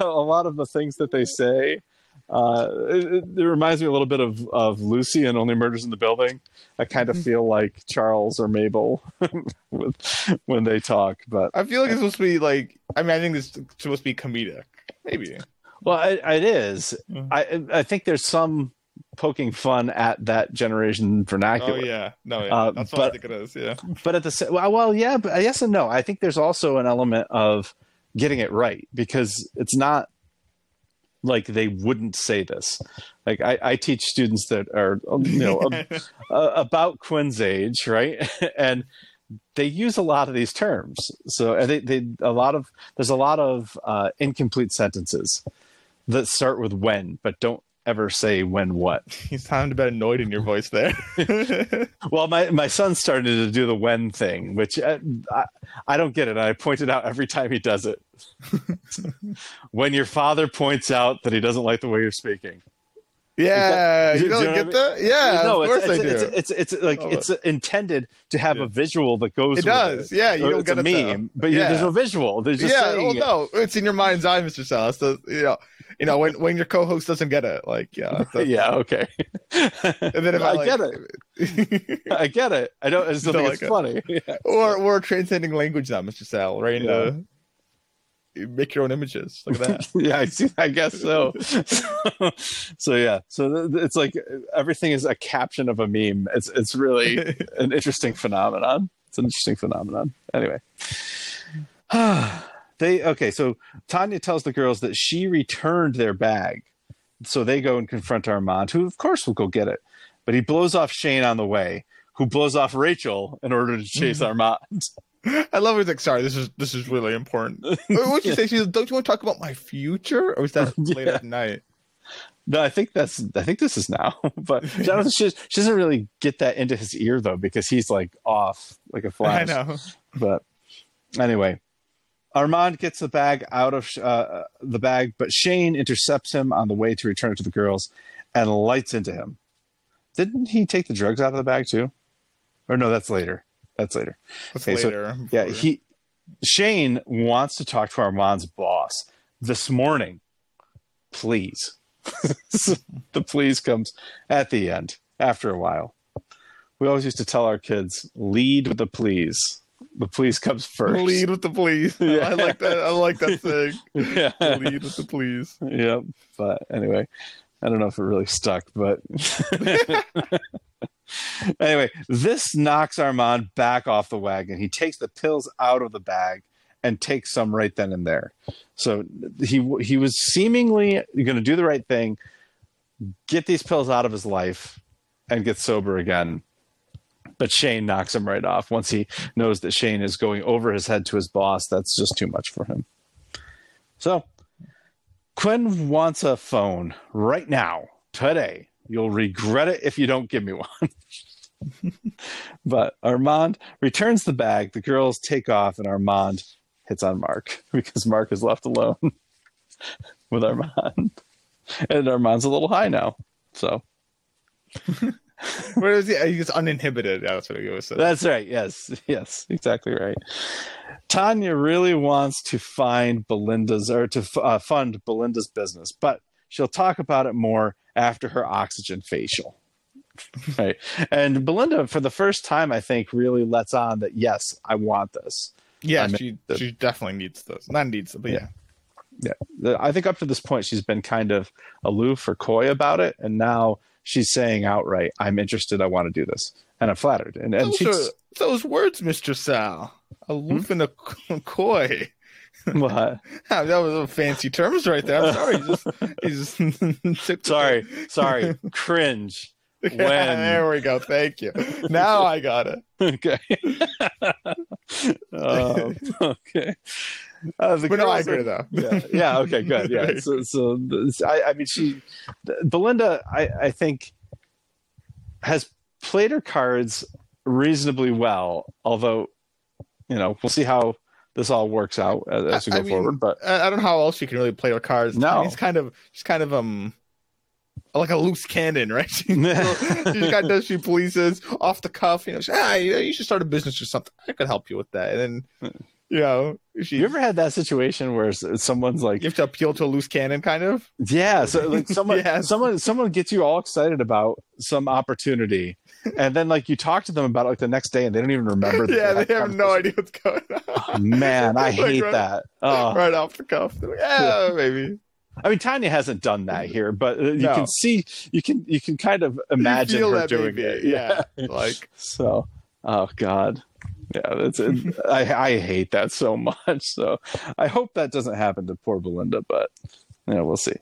a lot of the things that they say. Uh, it, it- it reminds me a little bit of, of Lucy and Only Murders in the Building. I kind Mm-hmm. of feel like Charles or Mabel with, when they talk. But I feel like it's supposed to be like. I mean, I think it's supposed to be comedic. Maybe. well, it, it is. Mhm. I I think there's some poking fun at that generation vernacular. Oh yeah. No, yeah. Uh, That's what I but- think it is. Yeah. but at the same well, well yeah but yes and no i think there's also an element of getting it right because it's not like they wouldn't say this. Like i, I teach students that are you know ab- about quinn's age right? And they use a lot of these terms. So they, they a lot of there's a lot of uh, incomplete sentences that start with when but don't ever say when what you sound a bit annoyed in your voice there. Well, my, my son started to do the when thing, which uh, I, I don't get it. I point it out every time he does it. when your father points out that he doesn't like the way you're speaking. Yeah, Do- you do don't you know get what that? Yeah, no, of course it's, I it's, do. It's, it's, it's like Oh. it's intended to have Yeah. a visual that goes. It with does. It. Yeah, you Or don't it's get a it, though. meme, but Yeah. there's no visual. There's just yeah, well, no, it's in your mind's eye, Mr. Salas. The, you know, you know when when your co-host doesn't get it, like yeah, that's- yeah, okay. And then if I, I like, get it. I get it. I don't. I just don't Don't think it's funny. Yeah. or or transcending language now, Mr. Sal, right? Yeah. into you make your own images. Look at that. yeah, I see. I guess so. so, yeah. So it's like everything is a caption of a meme. It's it's really an interesting phenomenon. It's an interesting phenomenon. Anyway, they okay. So Tanya tells the girls that she returned their bag, so they go and confront Armand, who of course will go get it, but he blows off Shane on the way, who blows off Rachel in order to chase Armand. I love it. Like, sorry, this is this is really important. What'd you say? She said, Don't you want to talk about my future, or is that late at night? No, I think that's I think this is now, but I she, she doesn't really get that into his ear though because he's like off like a flash. I know. But anyway, Armand gets the bag out of uh, the bag, but Shane intercepts him on the way to return it to the girls and lights into him. Didn't he take the drugs out of the bag too? Or no, that's later. That's later. That's Okay, so- later. Yeah, he Shane wants to talk to Armand's boss this morning. Please. the please comes at the end after a while. We always used to tell our kids, lead with the please. The please comes first. lead with the please. Yeah. I like that. I like that thing. Yeah. lead with the please. Yep. But anyway, I don't know if it really stuck, but anyway, this knocks Armand back off the wagon. He takes the pills out of the bag and takes some right then and there. So he he was seemingly going to do the right thing, get these pills out of his life, and get sober again. But Shane knocks him right off once he knows that Shane is going over his head to his boss. That's just too much for him. So Quinn wants a phone right now, today. You'll regret it if you don't give me one. but Armand returns the bag. The girls take off, and Armand hits on Mark because Mark is left alone with Armand. And Armand's a little high now. So Where is he? He's uninhibited. That's what he was saying. that's right. Yes. Yes. Exactly right. Tanya really wants to find Belinda's or to uh, fund Belinda's business, but she'll talk about it more after her oxygen facial. right. And Belinda, for the first time, I think, really lets on that, yes, I want this. yeah, I mean, she the- she definitely needs this. Not needs it, but yeah. Yeah. The- I think up to this point, she's been kind of aloof or coy about it. And now she's saying outright, I'm interested. I want to do this. And I'm flattered. And, and Those, she's, are, those words, Mister Sal, aloof hmm? and a coy. What? that was a fancy terms right there. I'm sorry. You just, you just took the- sorry, sorry, cringe. When? there we go. Thank you. Now I got it. Okay. um, okay. Uh, But no, I girls are- agree though. yeah, yeah. Okay, good. Yeah. So, so I, I mean, she, Belinda, I, I think, has played her cards reasonably well. Although, you know, we'll see how this all works out as, as we I- go I mean, forward. But I, I don't know how else she can really play her cards. No. she's kind of she's kind of um like a loose cannon, right? She, kind of she pleases off the cuff. You know, she, ah, you, you should start a business or something. I could help you with that. And then you know, she you ever had that situation where someone's like, you have to appeal to a loose cannon, kind of. Yeah, so like someone Yes. someone someone gets you all excited about some opportunity and then like you talk to them about it like the next day and they don't even remember yeah, they have no idea what's going on. Oh, man, I Like, hate right- that. Oh. right off the cuff. Like, yeah, maybe. I mean Tanya hasn't done that here, but uh, you No. can see you can you can kind of imagine her doing maybe, it. yeah. Like So, oh god. Yeah, that's it. I I hate that so much. So, I hope that doesn't happen to poor Belinda, but yeah, we'll see.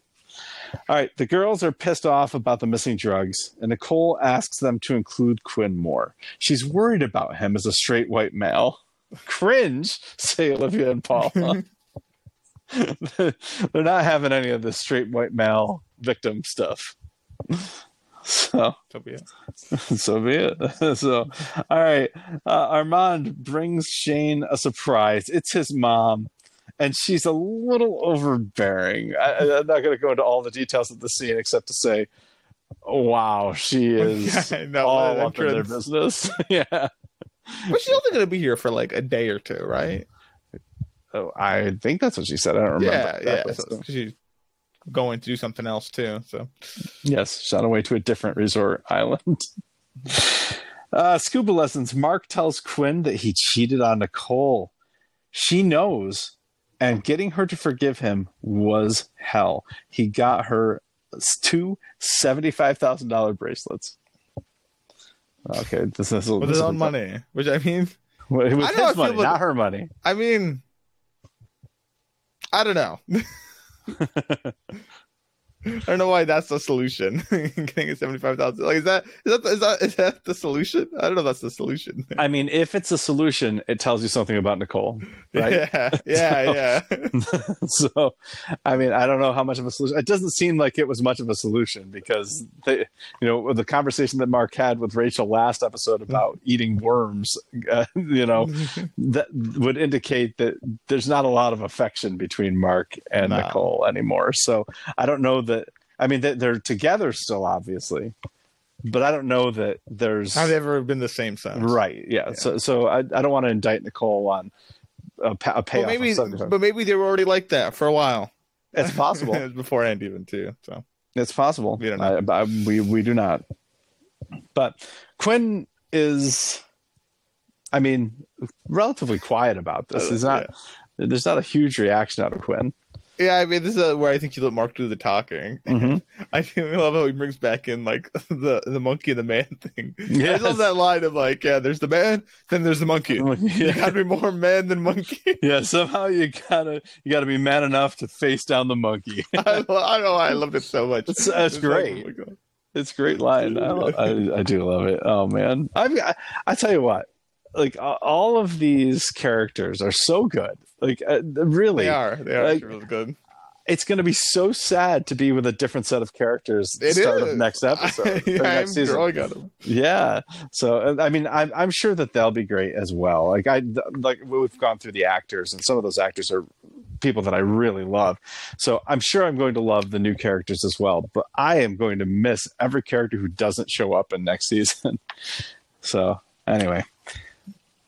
All right, the girls are pissed off about the missing drugs, and Nicole asks them to include Quinn more. She's worried about him as a straight white male. Cringe, say Olivia and Paula. They're not having any of this straight white male victim stuff. So, so be it. so be it. so, all right. Uh, Armand brings Shane a surprise. It's his mom, and she's a little overbearing. I, I'm not going to go into all the details of the scene except to say Wow, she is I all what an up in their business. yeah. But she's only gonna be here for like a day or two, right? Oh, I think that's what she said. I don't remember. yeah, yeah. So, so- she's going to do something else too. So Yes, shot away to a different resort island. Uh, scuba lessons. Mark tells Quinn that he cheated on Nicole. She knows, and getting her to forgive him was hell. He got her two seventy-five thousand dollar bracelets. Okay, this is with his own money, which I mean, Well, it was I his money, like- not her money. I mean, I don't know. I don't know why that's the solution. Getting a seventy-five thousand. Like, is that is that is that is that the solution? I don't know. if That's the solution. I mean, if it's a solution, it tells you something about Nicole, right? Yeah, yeah, yeah. so i mean i don't know how much of a solution it doesn't seem like it was much of a solution because they you know the conversation that mark had with rachel last episode about eating worms uh, you know that would indicate that there's not a lot of affection between mark and No. nicole anymore so i don't know that i mean they- they're together still obviously but i don't know that there's Have they ever been the same since? right yeah, so so i, I don't want to indict nicole on a, pa- a payoff of maybe, but maybe they were already like that for a while. it's possible beforehand, even too. So It's possible. We don't know. I, I- we we do not. But Quinn is, I mean, relatively quiet about this. Uh, He's not. There's not a huge reaction out of Quinn. Yeah, I mean, this is where I think you let Mark do the talking. Mhm. I love how he brings back in like the the monkey and the man thing. I love that line of like, yeah, there's the man, then there's the monkey. You yeah. gotta be more man than monkey. yeah. Somehow you gotta you gotta be man enough to face down the monkey. I, don't know I loved it so much. That's- that's It's like, great. oh. It's great line. I, I, I do love it. Oh man, I, I I tell you what, like all of these characters are so good. Like uh, really, They are. They are Like, really good. it's going to be so sad to be with a different set of characters It start is. of next episode yeah, I'm next season. growing on them. Yeah. So uh, I mean, I'm I'm sure that they'll be great as well. Like I like we've gone through the actors, and some of those actors are people that I really love. So I'm sure I'm going to love the new characters as well. But I am going to miss every character who doesn't show up in next season. so anyway,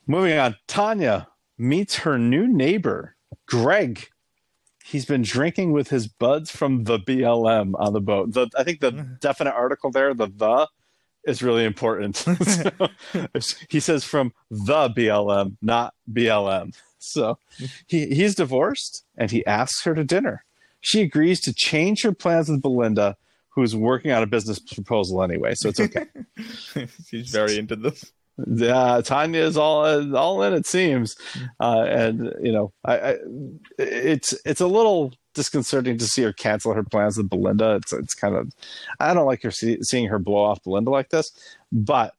moving on. Tanya meets her new neighbor, Greg. He's been drinking with his buds from the BLM on the boat. The I think the mm. definite article there, the the is really important. So, he says from the BLM, not BLM. So he, he's divorced and he asks her to dinner. She agrees to change her plans with Belinda, who's working on a business proposal anyway. So it's okay. She's very into this. Yeah, Tanya is all all in. It seems, uh, and you know, I, I it's it's a little disconcerting to see her cancel her plans with Belinda. It's it's kind of I don't like her see, seeing her blow off Belinda like this, but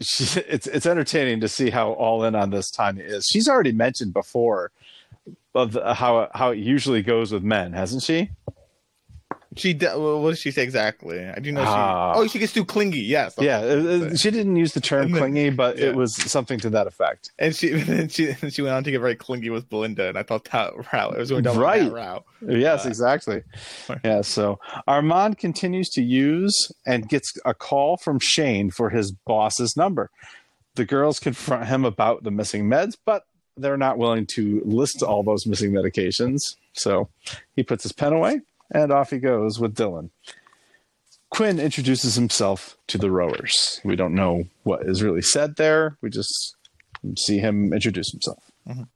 she, it's it's entertaining to see how all in on this Tanya is. She's already mentioned before of how how it usually goes with men, hasn't she? She de- what did she say exactly? I do know she. Ah. oh, she gets too clingy. Yes. Yeah, uh, uh, she didn't use the term then- clingy, but yeah. it was something to that effect. And she and she and she went on to get very clingy with Belinda, and I thought that route it was going down Right. that route. Yes, Uh, exactly. Yeah, so Armand continues to use and gets a call from Shane for his boss's number. The girls confront him about the missing meds, but they're not willing to list all those missing medications. So he puts his pen away and off he goes with Dylan. Quinn introduces himself to the rowers. We don't know what is really said there. We just see him introduce himself. Mhm.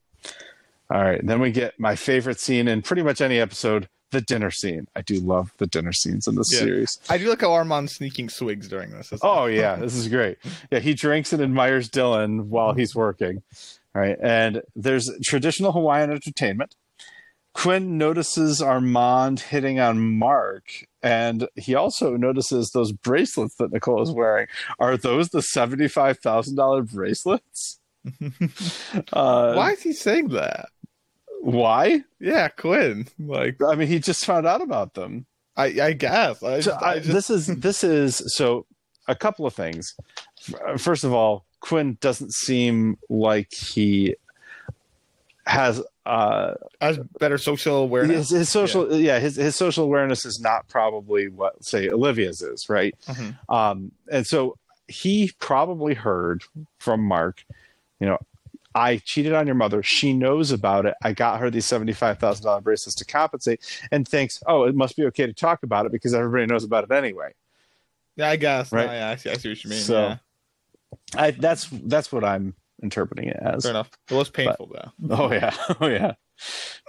All right, then we get my favorite scene in pretty much any episode, the dinner scene. I do love the dinner scenes in this Yeah. series. I do like how Armand's sneaking swigs during this. Oh yeah, this is great. Yeah, he drinks and admires Dylan while he's working. All right, and there's traditional Hawaiian entertainment. Quinn notices Armand hitting on Mark, and he also notices those bracelets that Nicole is wearing. Are those the seventy-five thousand dollar bracelets? uh, Why is he saying that? Why? Yeah, Quinn. Like I mean, he just found out about them. I, I guess. I, So I, I just, this is this is so a couple of things. First of all, Quinn doesn't seem like he has uh Has better social awareness. his, his social yeah. his his social awareness is not probably what say Olivia's is right Mhm. um and so he probably heard from Mark you know I cheated on your mother she knows about it I got her these seventy five thousand dollar bracelets to compensate and thinks oh it must be okay to talk about it because everybody knows about it anyway Yeah, I guess. Right. No, yeah, I see, I see what you mean. So, yeah. I that's that's what I'm interpreting it as Fair enough. It was painful though. Oh yeah, oh yeah.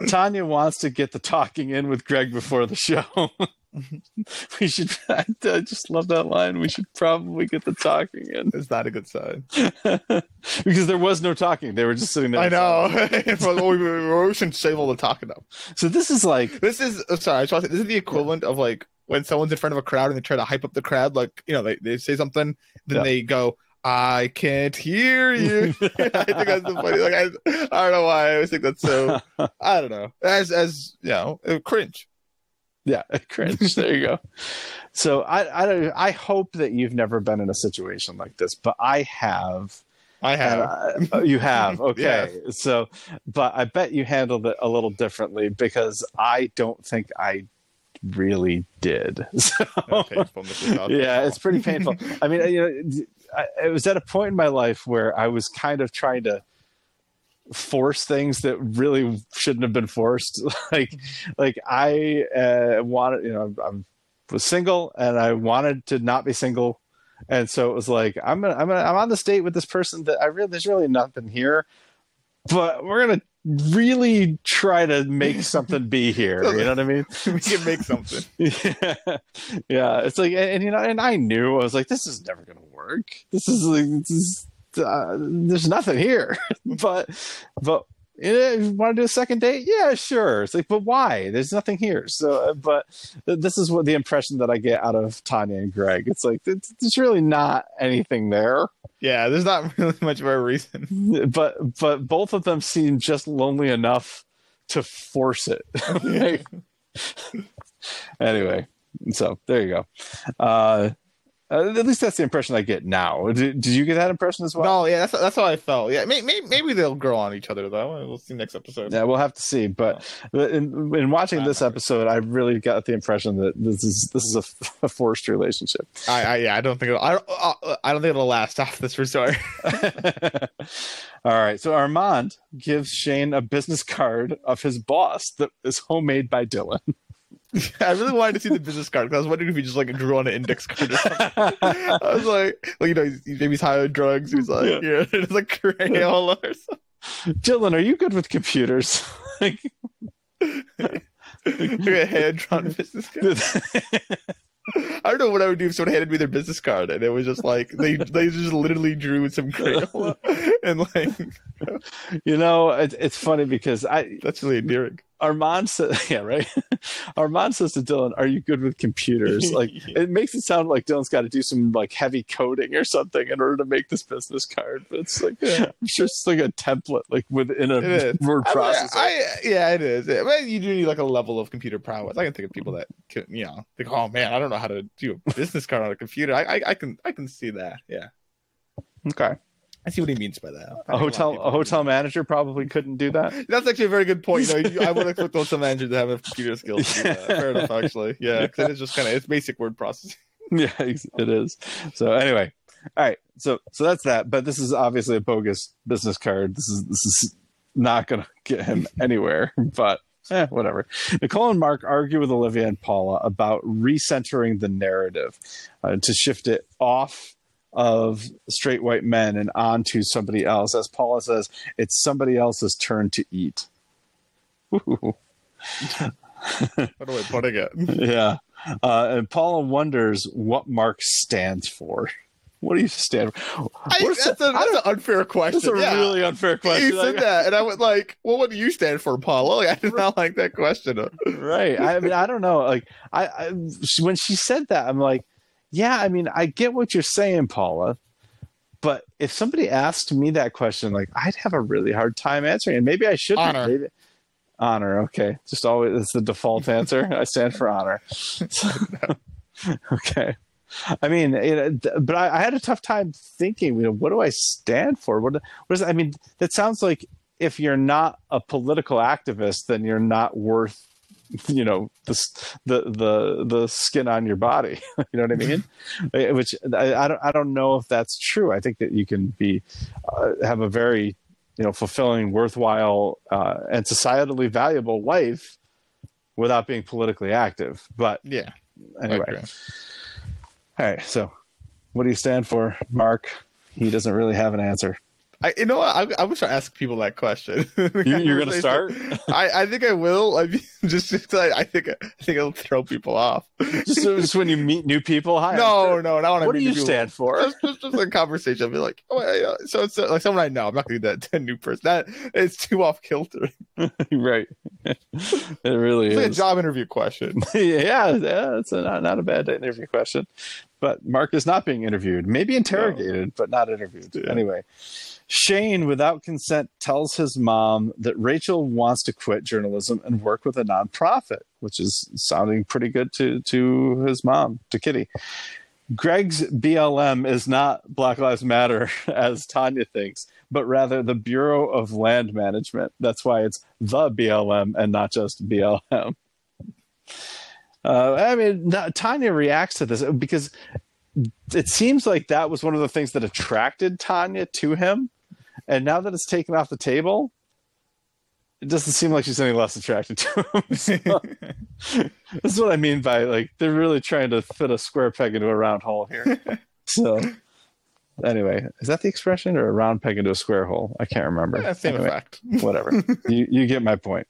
Tanya wants to get the talking in with Greg before the show. we should. I, I just love that line. We should probably get the talking in It's not a good sign. because there was no talking. They were just sitting there. I know. We, we, we shouldn't save all the talking up. So this is like This is uh, sorry. I just want to say, this is the equivalent of like when someone's in front of a crowd and they try to hype up the crowd. Like you know, they, they say something, then Yeah. they go, "I can't hear you." I think that's the funny. Like I, I don't know why I always think that's so. I don't know. As as you know, cringe. yeah, cringe. There you go. So I I don't. I hope that you've never been in a situation like this, but I have. I have. Uh, you have okay so but i bet you handled it a little differently because i don't think i really did so, That's painful, Mr. Todd. yeah it's pretty painful i mean you know I, it was at a point in my life where i was kind of trying to force things that really shouldn't have been forced. Like like i uh, wanted you know i was single and i wanted to not be single. And so it was like i'm gonna, i'm gonna, i'm on this date with this person that i really there's really nothing here but we're gonna really try to make something be here you know what i mean we can make something. yeah, yeah. It's like, and, and, you know, and I knew I was like, this is never gonna work. This is like, this is, uh, there's nothing here. but, but you want to do a second date? Yeah, sure. It's like, but why? There's nothing here. So, uh, but this is what the impression that I get out of Tanya and Greg. It's like it's, there's really not anything there. Yeah, there's not really much of a reason. But, but both of them seem just lonely enough to force it. Like, anyway, so there you go. Uh, uh, at least that's the impression I get now. Did, did you get that impression as well? No, yeah, that's that's how I felt. Yeah, maybe, maybe they'll grow on each other though. We'll see next episode. Yeah, we'll have to see. But in, in watching this episode, I really got the impression that this is this is a, a forced relationship. I, I yeah, I don't think it'll, I don't, uh, I don't think it'll last after this resort. All right. So Armand gives Shane a business card of his boss that is homemade by Dylan. I really wanted to see the business card because I was wondering if he just like drew on an index card or something. I was like, like you know, he's, maybe he's high on drugs. He's like, Yeah. yeah, it's like Crayola or something. Dylan, are you good with computers? Like, Like a hand drawn business card. I don't know what I would do if someone handed me their business card and it was just like they they just literally drew some Crayola and like you know, it, it's funny because I that's really endearing. Armand says, yeah, right. Armand says to Dylan, "Are you good with computers?" Like it makes it sound like Dylan's got to do some like heavy coding or something in order to make this business card. But it's like Yeah. I'm sure it's like a template, like within a It is. word I mean, processor. I, yeah, it is. I mean, you do need like a level of computer prowess. I can think of people that can, you know, think, oh man, I don't know how to do a business card on a computer. I, I, I can, I can see that. Yeah, okay, I see what he means by that. A hotel a hotel manager probably couldn't do that. that. That's actually a very good point. You know, you- I would expect hotel managers to have enough computer skills. Fair enough, actually. Yeah, it's just kind of it's basic word processing. yeah, it is. So anyway, all right. So so that's that. But this is obviously a bogus business card. This is this is not going to get him anywhere. But eh, whatever. Nicole and Mark argue with Olivia and Paula about recentering the narrative uh, to shift it off of straight white men and onto somebody else. As Paula says, it's somebody else's turn to eat. What do I putting it? yeah. Uh, and Paula wonders what Mark stands for. What do you stand for? I, that's, that? a, that's an unfair question. That's a yeah. really unfair question. He said Like, that, and I went like, "Well, what do you stand for, Paula?" Like, I did not like that question. right. I mean, I don't know. Like, I, I when she said that, I'm like, yeah. I mean, I get what you're saying, Paula. But if somebody asked me that question, like, I'd have a really hard time answering, and maybe I shouldn't. Honor. Maybe, honor. Okay, just always it's the default answer. I stand for honor. okay. I mean, th- but I, I had a tough time thinking. You know, what do I stand for? What, what is? I mean, that sounds like if you're not a political activist, then you're not worth you know the the the the skin on your body you know what i mean? Which I, I don't i don't know if that's true. I think that you can be uh, have a very you know fulfilling worthwhile uh, and societally valuable life without being politically active. But Yeah. anyway. all right so what do you stand for mark? He doesn't really have an answer I, you know what? I, I wish I ask people that question. you, you're gonna start I, I think I will. I mean, just, just I, I think I think it'll throw people off. just, just when you meet new people hi no, no, not when I what do you people. stand for Just, just, just a conversation. I'll be like, oh, yeah. so it's uh, like someone I know. I'm not gonna do that to a new person. That it's too off kilter. right it really It's like a job interview question. yeah, yeah, it's a, not, not a bad interview question. But Mark is not being interviewed, maybe interrogated, but not interviewed. Yeah. Anyway, Shane, without consent, tells his mom that Rachel wants to quit journalism and work with a nonprofit, which is sounding pretty good to to his mom, to Kitty. Greg's BLM is not Black Lives Matter, as Tanya thinks, but rather the Bureau of Land Management. That's why it's the BLM and not just BLM. Uh, I mean, Tanya reacts to this because it seems like that was one of the things that attracted Tanya to him, and now that it's taken off the table, it doesn't seem like she's any less attracted to him. So, this is what I mean by like they're really trying to fit a square peg into a round hole here. So, anyway, is that the expression or a round peg into a square hole? I can't remember. Yeah, same Anyway, effect. Whatever. you you get my point.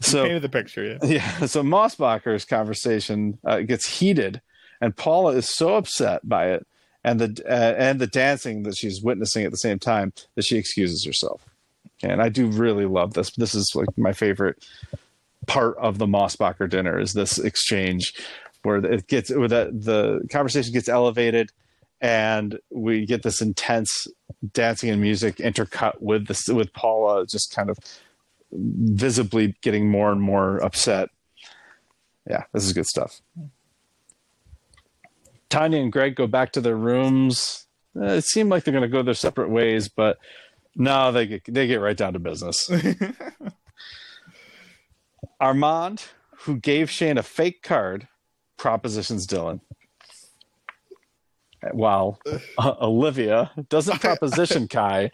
So Painted the picture. Yeah. yeah, so Mossbacher's conversation uh, gets heated, and Paula is so upset by it, and the uh, and the dancing that she's witnessing at the same time that she excuses herself. And I do really love this. This is like my favorite part of the Mossbacher dinner is this exchange where it gets where the the conversation gets elevated, and we get this intense dancing and music intercut with this with Paula just kind of visibly getting more and more upset. Yeah, this is good stuff. Tanya and Greg go back to their rooms. Uh, it seemed like they're going to go their separate ways, but no, they get they get right down to business. Armand, who gave Shane a fake card, propositions Dylan. While uh, Olivia doesn't proposition Kai,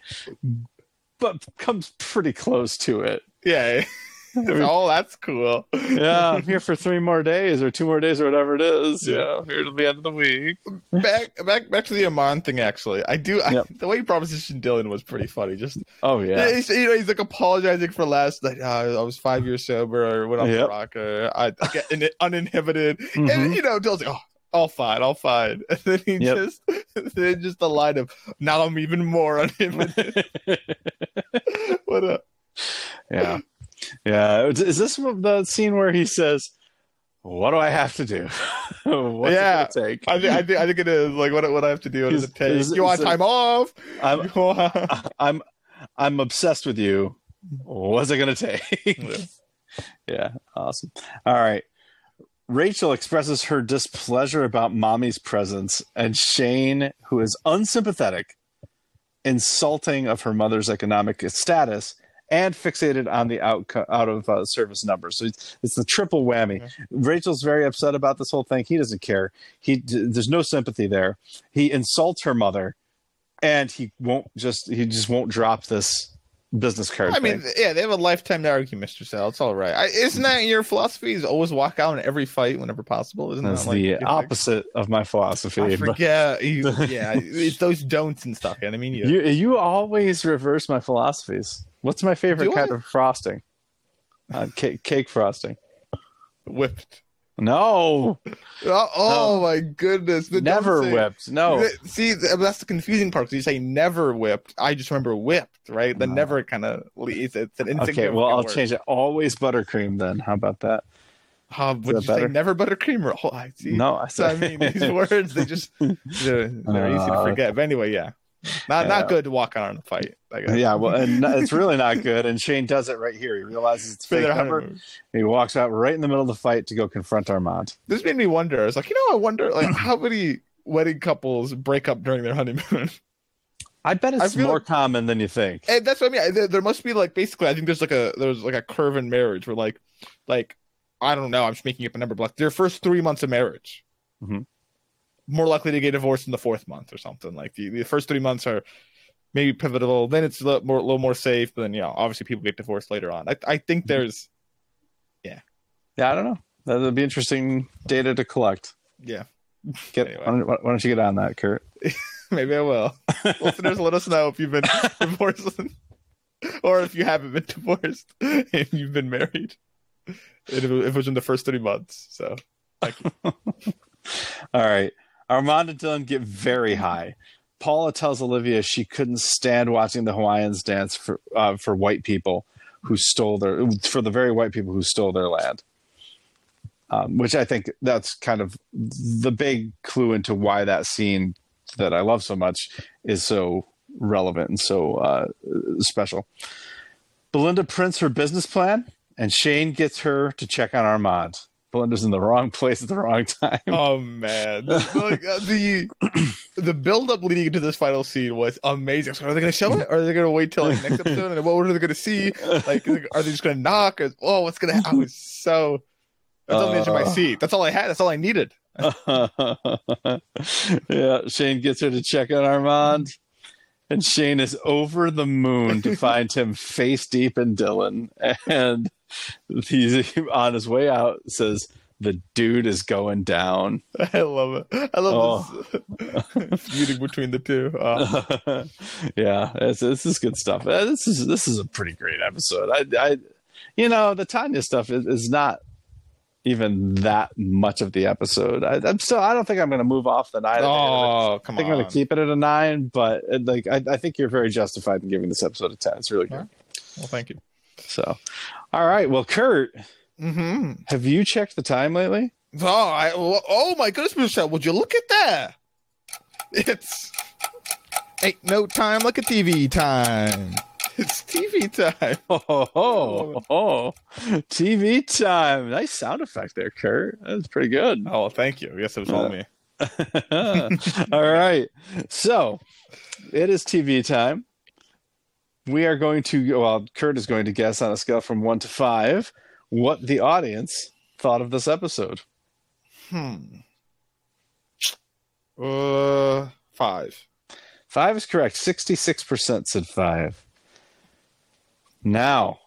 but comes pretty close to it. Yeah. oh, that's cool. Yeah, I'm here for three more days or two more days or whatever it is. Yeah, I'm here till the end of the week. Back, back, back to the Armand thing. Actually, I do. I, Yep. the way he propositioned Dylan was pretty funny. Just Oh yeah, he's, you know, he's like apologizing for last. Like, uh, I was five years sober. or went off Yep. the rock. Uh, I, I get in, uninhibited. Mhm. And you know, Dylan's like, oh, all fine, all fine. And then he Yep. just, then just the line of, now I'm even more uninhibited. what a yeah, yeah. Is this the scene where he says, "What do I have to do? What's Yeah. it gonna take?" I think I think I think it is like what what I have to do. What does Is- it take? is- you want it- time off? I'm, want- I'm, I'm obsessed with you. What's it gonna take? yeah, awesome. All right. Rachel expresses her displeasure about mommy's presence, and Shane, who is unsympathetic, insulting of her mother's economic status, and fixated on the out, out of uh, service numbers. So it's, it's the triple whammy. Rachel's very upset about this whole thing. He doesn't care. He there's no sympathy there. He insults her mother, and he won't just he just won't drop this business card. I mean, yeah, they have a lifetime to argue, Mister Sal. It's all right. I, isn't that your philosophy? Is always walk out in every fight whenever possible? Isn't that's that like the thing? opposite of my philosophy. I forget. You, yeah, it's those don'ts and stuff. And I mean, you, You you always reverse my philosophies. What's my favorite kind I? of frosting? Uh, cake, cake frosting. whipped. No, Oh, oh my goodness! Never say- whipped. No, See, that's the confusing part. Because you say never whipped. I just remember whipped, right? The No. never kind of leads. It's an okay. Well, I'll word. change it. Always buttercream. Then how about that? Uh, would you say never buttercream or oh, I see. No, I So I mean, these words they just they're, they're easy to Uh, forget. But anyway, yeah, not yeah. not good to walk out in a fight. I yeah, well, and it's really not good. And Shane does it right here. He realizes it's fake their He walks out right in the middle of the fight to go confront Armand. This made me wonder. I was like, you know, I wonder like how many wedding couples break up during their honeymoon. I bet it's feel more like- common than you think. And that's what I mean. There, there must be like basically, I think there's like a there's like a curve in marriage where like like I don't know. I'm just making up a number, but like their first three months of marriage, Mhm. More likely to get divorced in the fourth month or something. Like the, the first three months are maybe pivotal. Then it's a little more, a little more safe. But then you know, obviously people get divorced later on. I, I think mm-hmm. there's Yeah, Yeah, I don't know. That would be interesting data to collect. yeah. Get Anyway. why, don't, why don't you get on that, Kurt? Maybe I will. Listeners, let us know if you've been divorced or if you haven't been divorced and you've been married. It if it was in the first three months. So All right. Armand and Dylan get very high. Paula tells Olivia she couldn't stand watching the Hawaiians dance for uh, for white people who stole their for the very white people who stole their land. Um, which I think that's kind of the big clue into why that scene that I love so much is so relevant and so uh, special. Belinda prints her business plan, and Shane gets her to check on Armand. Belinda's in the wrong place at the wrong time. Oh man. like, uh, the the build up leading into this final scene was amazing. So are they gonna show it or are they gonna wait till like next episode and what are they gonna see? Like are they just gonna knock or oh what's gonna happen? I was so was on the edge of my Uh. seat. That's all I had. That's all I needed. yeah, Shane gets her to check on Armand, and Shane is over the moon to find him face deep in Dylan, and he's on his way out. Says the dude is going down. I love it. I love this feuding between the two. Yeah, it's, this is good stuff. Uh, This is this is a pretty great episode. I, I you know, the Tanya stuff is, is not even that much of the episode. I, I'm still. I don't think I'm going to move off the nine. I think I'm gonna- oh I come think I'm going to keep it at a nine, but uh, like I, I think you're very justified in giving this episode a ten. It's really good. Well, thank you. So, all right. Well, Kurt, Mm-hmm. have you checked the time lately? Oh, I, oh my goodness, Michelle! Would you look at that? It's ain't no time like a TV time. It's TV time. Oh, oh, oh, TV time! Nice sound effect there, Kurt. That's pretty good. Oh, thank you. Yes, it was all me. all right. So, it is TV time. We are going to. Well, Kurt is going to guess on a scale from one to five what the audience thought of this episode. Hmm. Uh, five. Five is correct. 66% said five. Now,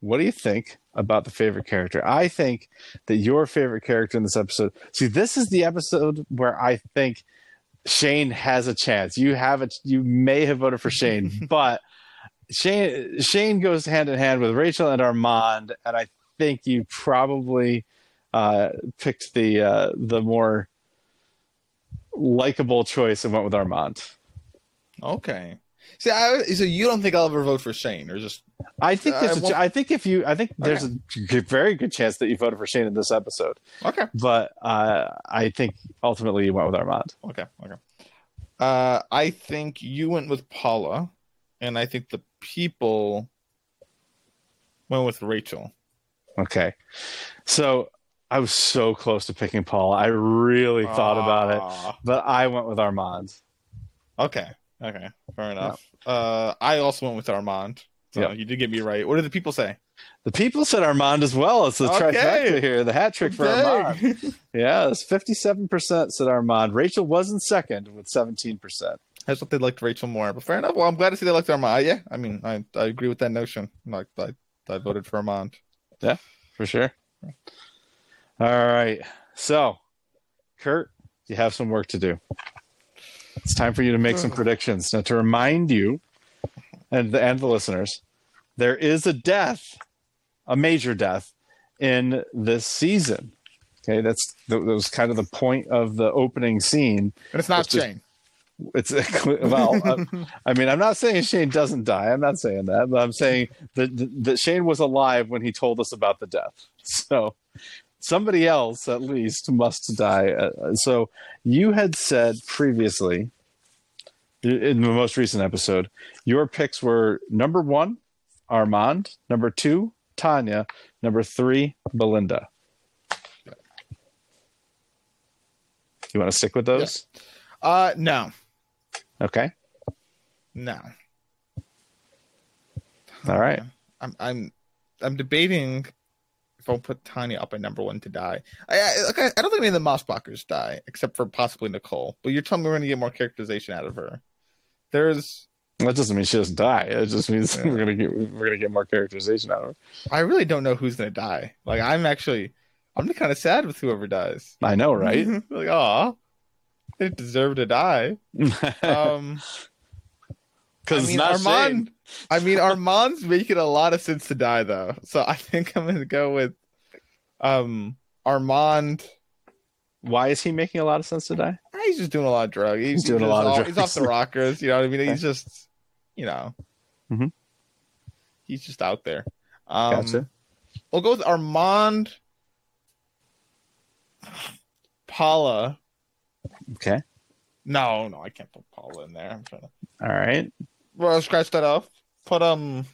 what do you think about the favorite character? I think that your favorite character in this episode. See, this is the episode where I think Shane has a chance. You have it. You may have voted for Shane, but Shane Shane goes hand in hand with Rachel and Armand, and I think you probably uh, picked the uh, the more likable choice and went with Armand. Okay. See, I, so you don't think I'll ever vote for Shane, or just I think there's Uh, a, think if you I think there's a very good chance that you voted for Shane in this episode, okay, but uh, I think ultimately you went with Armand. okay, okay. Uh, I think you went with Paula, and I think the people went with Rachel. Okay, so I was so close to picking Paula. I really thought about it, Ah, but I went with Armand. Okay, okay, fair enough. Uh, I also went with Armand. So Yeah. you did get me right. What did the people say? The people said Armand as well. It's the Okay. trifecta here, the hat trick for Armand. Yeah, it's fifty-seven percent said Armand. Rachel was in second with seventeen percent. I thought they liked Rachel more, but fair enough. Well, I'm glad to see they liked Armand. Yeah, I mean, I, I agree with that notion. Like, I, I voted for Armand. Yeah, for sure. All right. So, Kurt, you have some work to do. It's time for you to make some predictions. Now, to remind you and the, and the listeners, there is a death, a major death in this season. Okay, that's that was kind of the point of the opening scene. And it's not Shane. It's well, uh, I mean, I'm not saying Shane doesn't die. I'm not saying that, but I'm saying that, that Shane was alive when he told us about the death. So somebody else, at least, must die. Uh, so you had said previously in the most recent episode, your picks were number one, Armand, number two, Tanya, number three, Belinda. You want to stick with those? Uh, no. Okay. No. All right. I'm I'm I'm debating I'll put Tanya up at number one to die. I I, like, I I don't think any of the Mossbachers die, except for possibly Nicole. But you're telling me we're gonna get more characterization out of her. There's That doesn't mean she doesn't die. It just means Yeah. we're gonna get we're gonna get more characterization out of her. I really don't know who's gonna die. Like I'm actually I'm kind of sad with whoever dies. I know, right? like, aw, they deserve to die. Um, Because I mean, Armand. I mean, Armand's making a lot of sense to die though, so I think I'm gonna go with um Armand. Why is he making a lot of sense to die? He's just doing a lot of drugs. He's doing a lot of off- He's off the rockers. You know what I mean? He's just, you know, Mhm. he's just out there. Um, Gotcha. We'll go with Armand, Paula. Okay. No, no, I can't put Paula in there. I'm trying to. All right. Well, scratch that off. Put um,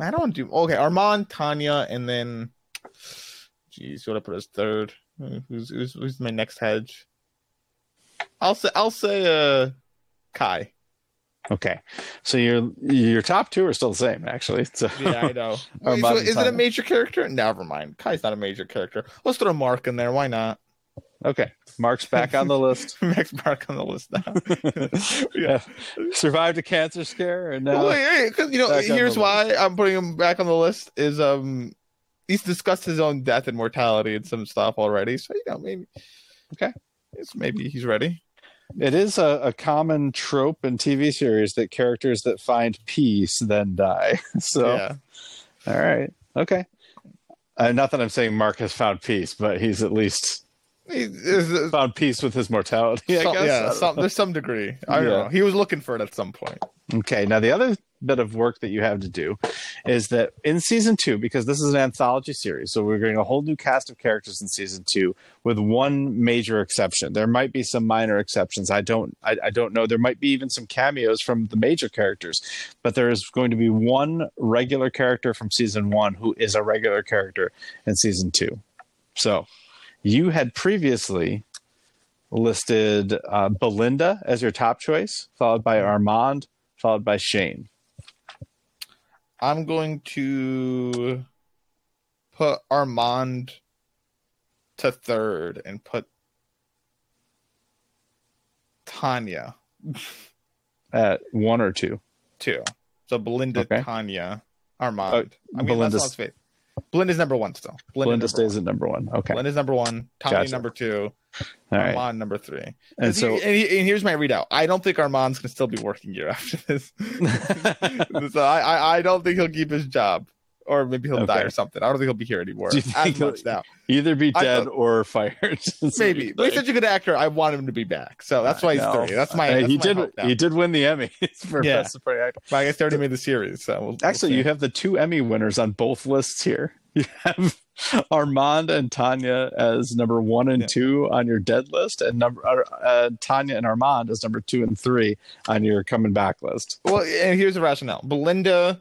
I don't do okay. Armand, Tanya, and then, geez, what I put as third? Who's who's who's my next hedge? I'll say I'll say uh, Kai. Okay. So your your top two are still the same, actually. So Yeah, I know. Wait, so is it a major character? Never mind. Kai's not a major character. Let's throw Mark in there. Why not? Okay. Mark's back on the list. Max Mark on the list now. yeah. Survived a cancer scare and now Well, wait, wait, 'cause, you know, here's why I'm putting him back on the list. Is um, he's discussed his own death and mortality and some stuff already. So you know, maybe Okay. it's maybe he's ready. it is a, a common trope in TV series that characters that find peace then die. So yeah, all right. Okay. Uh, not that I'm saying Mark has found peace, but he's at least He- is- is- found peace with his mortality, I some- guess. Yeah. Some, there's some degree. I don't Yeah. know. He was looking for it at some point. Okay, now the other bit of work that you have to do is that in season two, because this is an anthology series, so we're getting a whole new cast of characters in season two, with one major exception. There might be some minor exceptions. I don't, I, I don't know. There might be even some cameos from the major characters, but there is going to be one regular character from season one who is a regular character in season two. So, you had previously listed uh, Belinda as your top choice, followed by Armand, followed by Shane. I'm going to put Armand to third and put Tanya At one or two. two. So Belinda, Okay. Tanya, Armand. Uh, I mean, Belinda's- let's fade. Belinda's number one still. Belinda number stays one. at number one. Okay. Belinda's number one. Tanya Gotcha. number two. All right. Armand number three. And so, and, he- and here's my readout. I don't think Armand's gonna still be working here after this. so I, I I don't think he'll keep his job, or maybe he'll die or something. I don't think he'll be here anymore. Do you As much now. either be dead thought- or fired. Maybe, but he's such a good actor. I want him to be back. So that's why he's three. That's my. That's he my did. He did win the Emmy for Yeah. best supporting actor. But I guess already made the series. So we'll, we'll Actually, you have the two Emmy winners on both lists here. You have Armand and Tanya as number one and Yeah. two on your dead list, and number uh, Tanya and Armand as number two and three on your coming back list. Well, and here's the rationale. Belinda,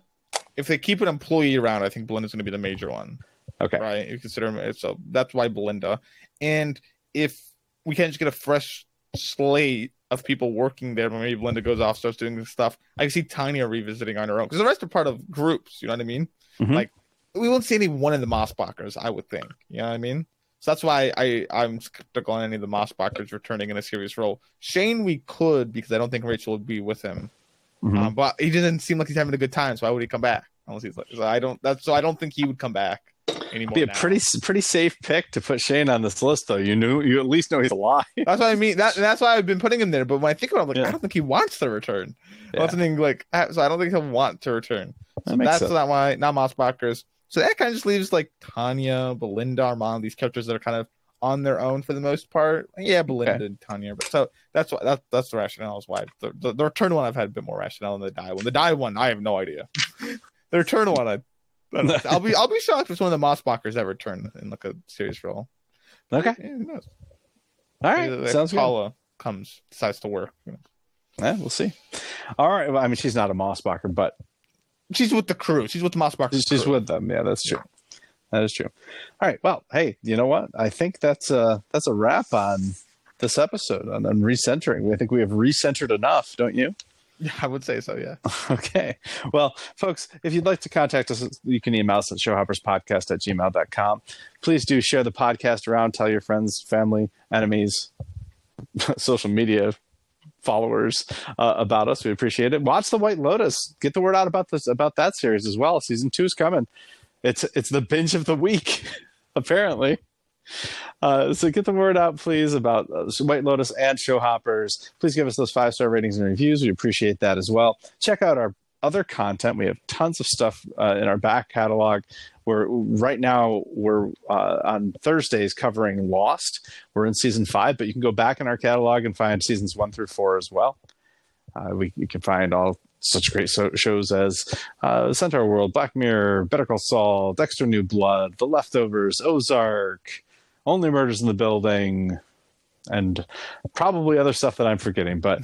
if they keep an employee around, I think Belinda's going to be the major one, Okay. right? You consider him, so that's why Belinda. And if we can't just get a fresh slate of people working there, but maybe Belinda goes off, starts doing this stuff, I can see Tanya revisiting on her own because the rest are part of groups. You know what I mean? Mhm. Like we won't see any one of the Mossbachers, I would think. You know what I mean? So that's why I I'm skeptical on any of the Mossbachers returning in a serious role. Shane, we could because I don't think Rachel would be with him. Mhm. Um, but he doesn't seem like he's having a good time. So why would he come back? Unless he's like, so I don't. That's so I don't think he would come back anymore. be a now. pretty pretty safe pick to put Shane on this list, though. You knew you at least know he's alive. That's what I mean. That that's why I've been putting him there. But when I think about, it, I'm like, Yeah. I don't think he wants to return. Yeah. Something like so. I don't think he'll want to return. So That that's sense. not why not Mossbachers. So that kind of just leaves like Tanya, Belinda, Armand, these characters that are kind of on their own for the most part. Yeah, Belinda Okay. and Tanya. But so that's why that, that's the rationale is why the, the, the return one I've had a bit more rationale than the die one. The die one I have no idea. the return one I, I don't know. I'll be I'll be shocked if one of the Mossbachers ever return in like a serious role. Okay. Yeah? All right. Like, Sounds good. Paula comes decides to work. you know. Yeah, we'll see. All right. Well, I mean, she's not a Mossbacher, but She's with the crew. She's with the Mossbachers. she's, crew. with them. Yeah, that's true. That is true. All right. Well, hey, you know what? I think that's a that's a wrap on this episode on, on recentering. I think we have recentered enough, don't you? Yeah, I would say so. Yeah. Okay. Well, folks, if you'd like to contact us, you can email us at showhopperspodcast at gmail.com. Please do share the podcast around, tell your friends, family, enemies, social media followers uh, about us. We appreciate it. Watch The White Lotus. Get the word out about this about that series as well. Season two is coming. It's it's the binge of the week, apparently. Uh, so get the word out, please, about uh, White Lotus and Show Hoppers. Please give us those five star ratings and reviews. We appreciate that as well. Check out our other content. We have tons of stuff uh, in our back catalog. We're right now we're uh, on Thursdays covering Lost. We're in season five, but you can go back in our catalog and find seasons one through four as well. Uh, we you can find all such great so- shows as uh, Centaur World, Black Mirror, Better Call Saul, Dexter New Blood, The Leftovers, Ozark, Only Murders in the Building, and probably other stuff that I'm forgetting. But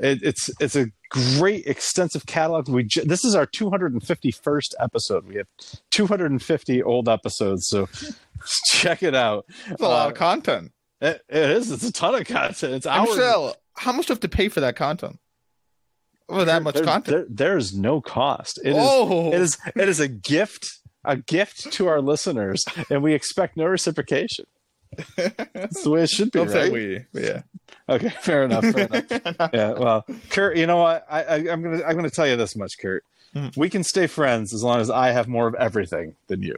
it, it's it's a great extensive catalog. We ju- this is our 251st episode. We have 250 old episodes, so check it out. That's a lot Uh, of content. It, it is. It's a ton of content. It's hours. Michelle, how much do you have to pay for that content? For that much There- content? there- there's no cost. It is. oh, It is. It is a gift. A gift to our listeners, and we expect no reciprocation. That's the way it should be, Don't right? we. Yeah. Okay, fair enough. Fair enough. Yeah. Well, Kurt, you know what? I, I, I'm gonna I'm gonna tell you this much, Kurt. Hmm. We can stay friends as long as I have more of everything than you.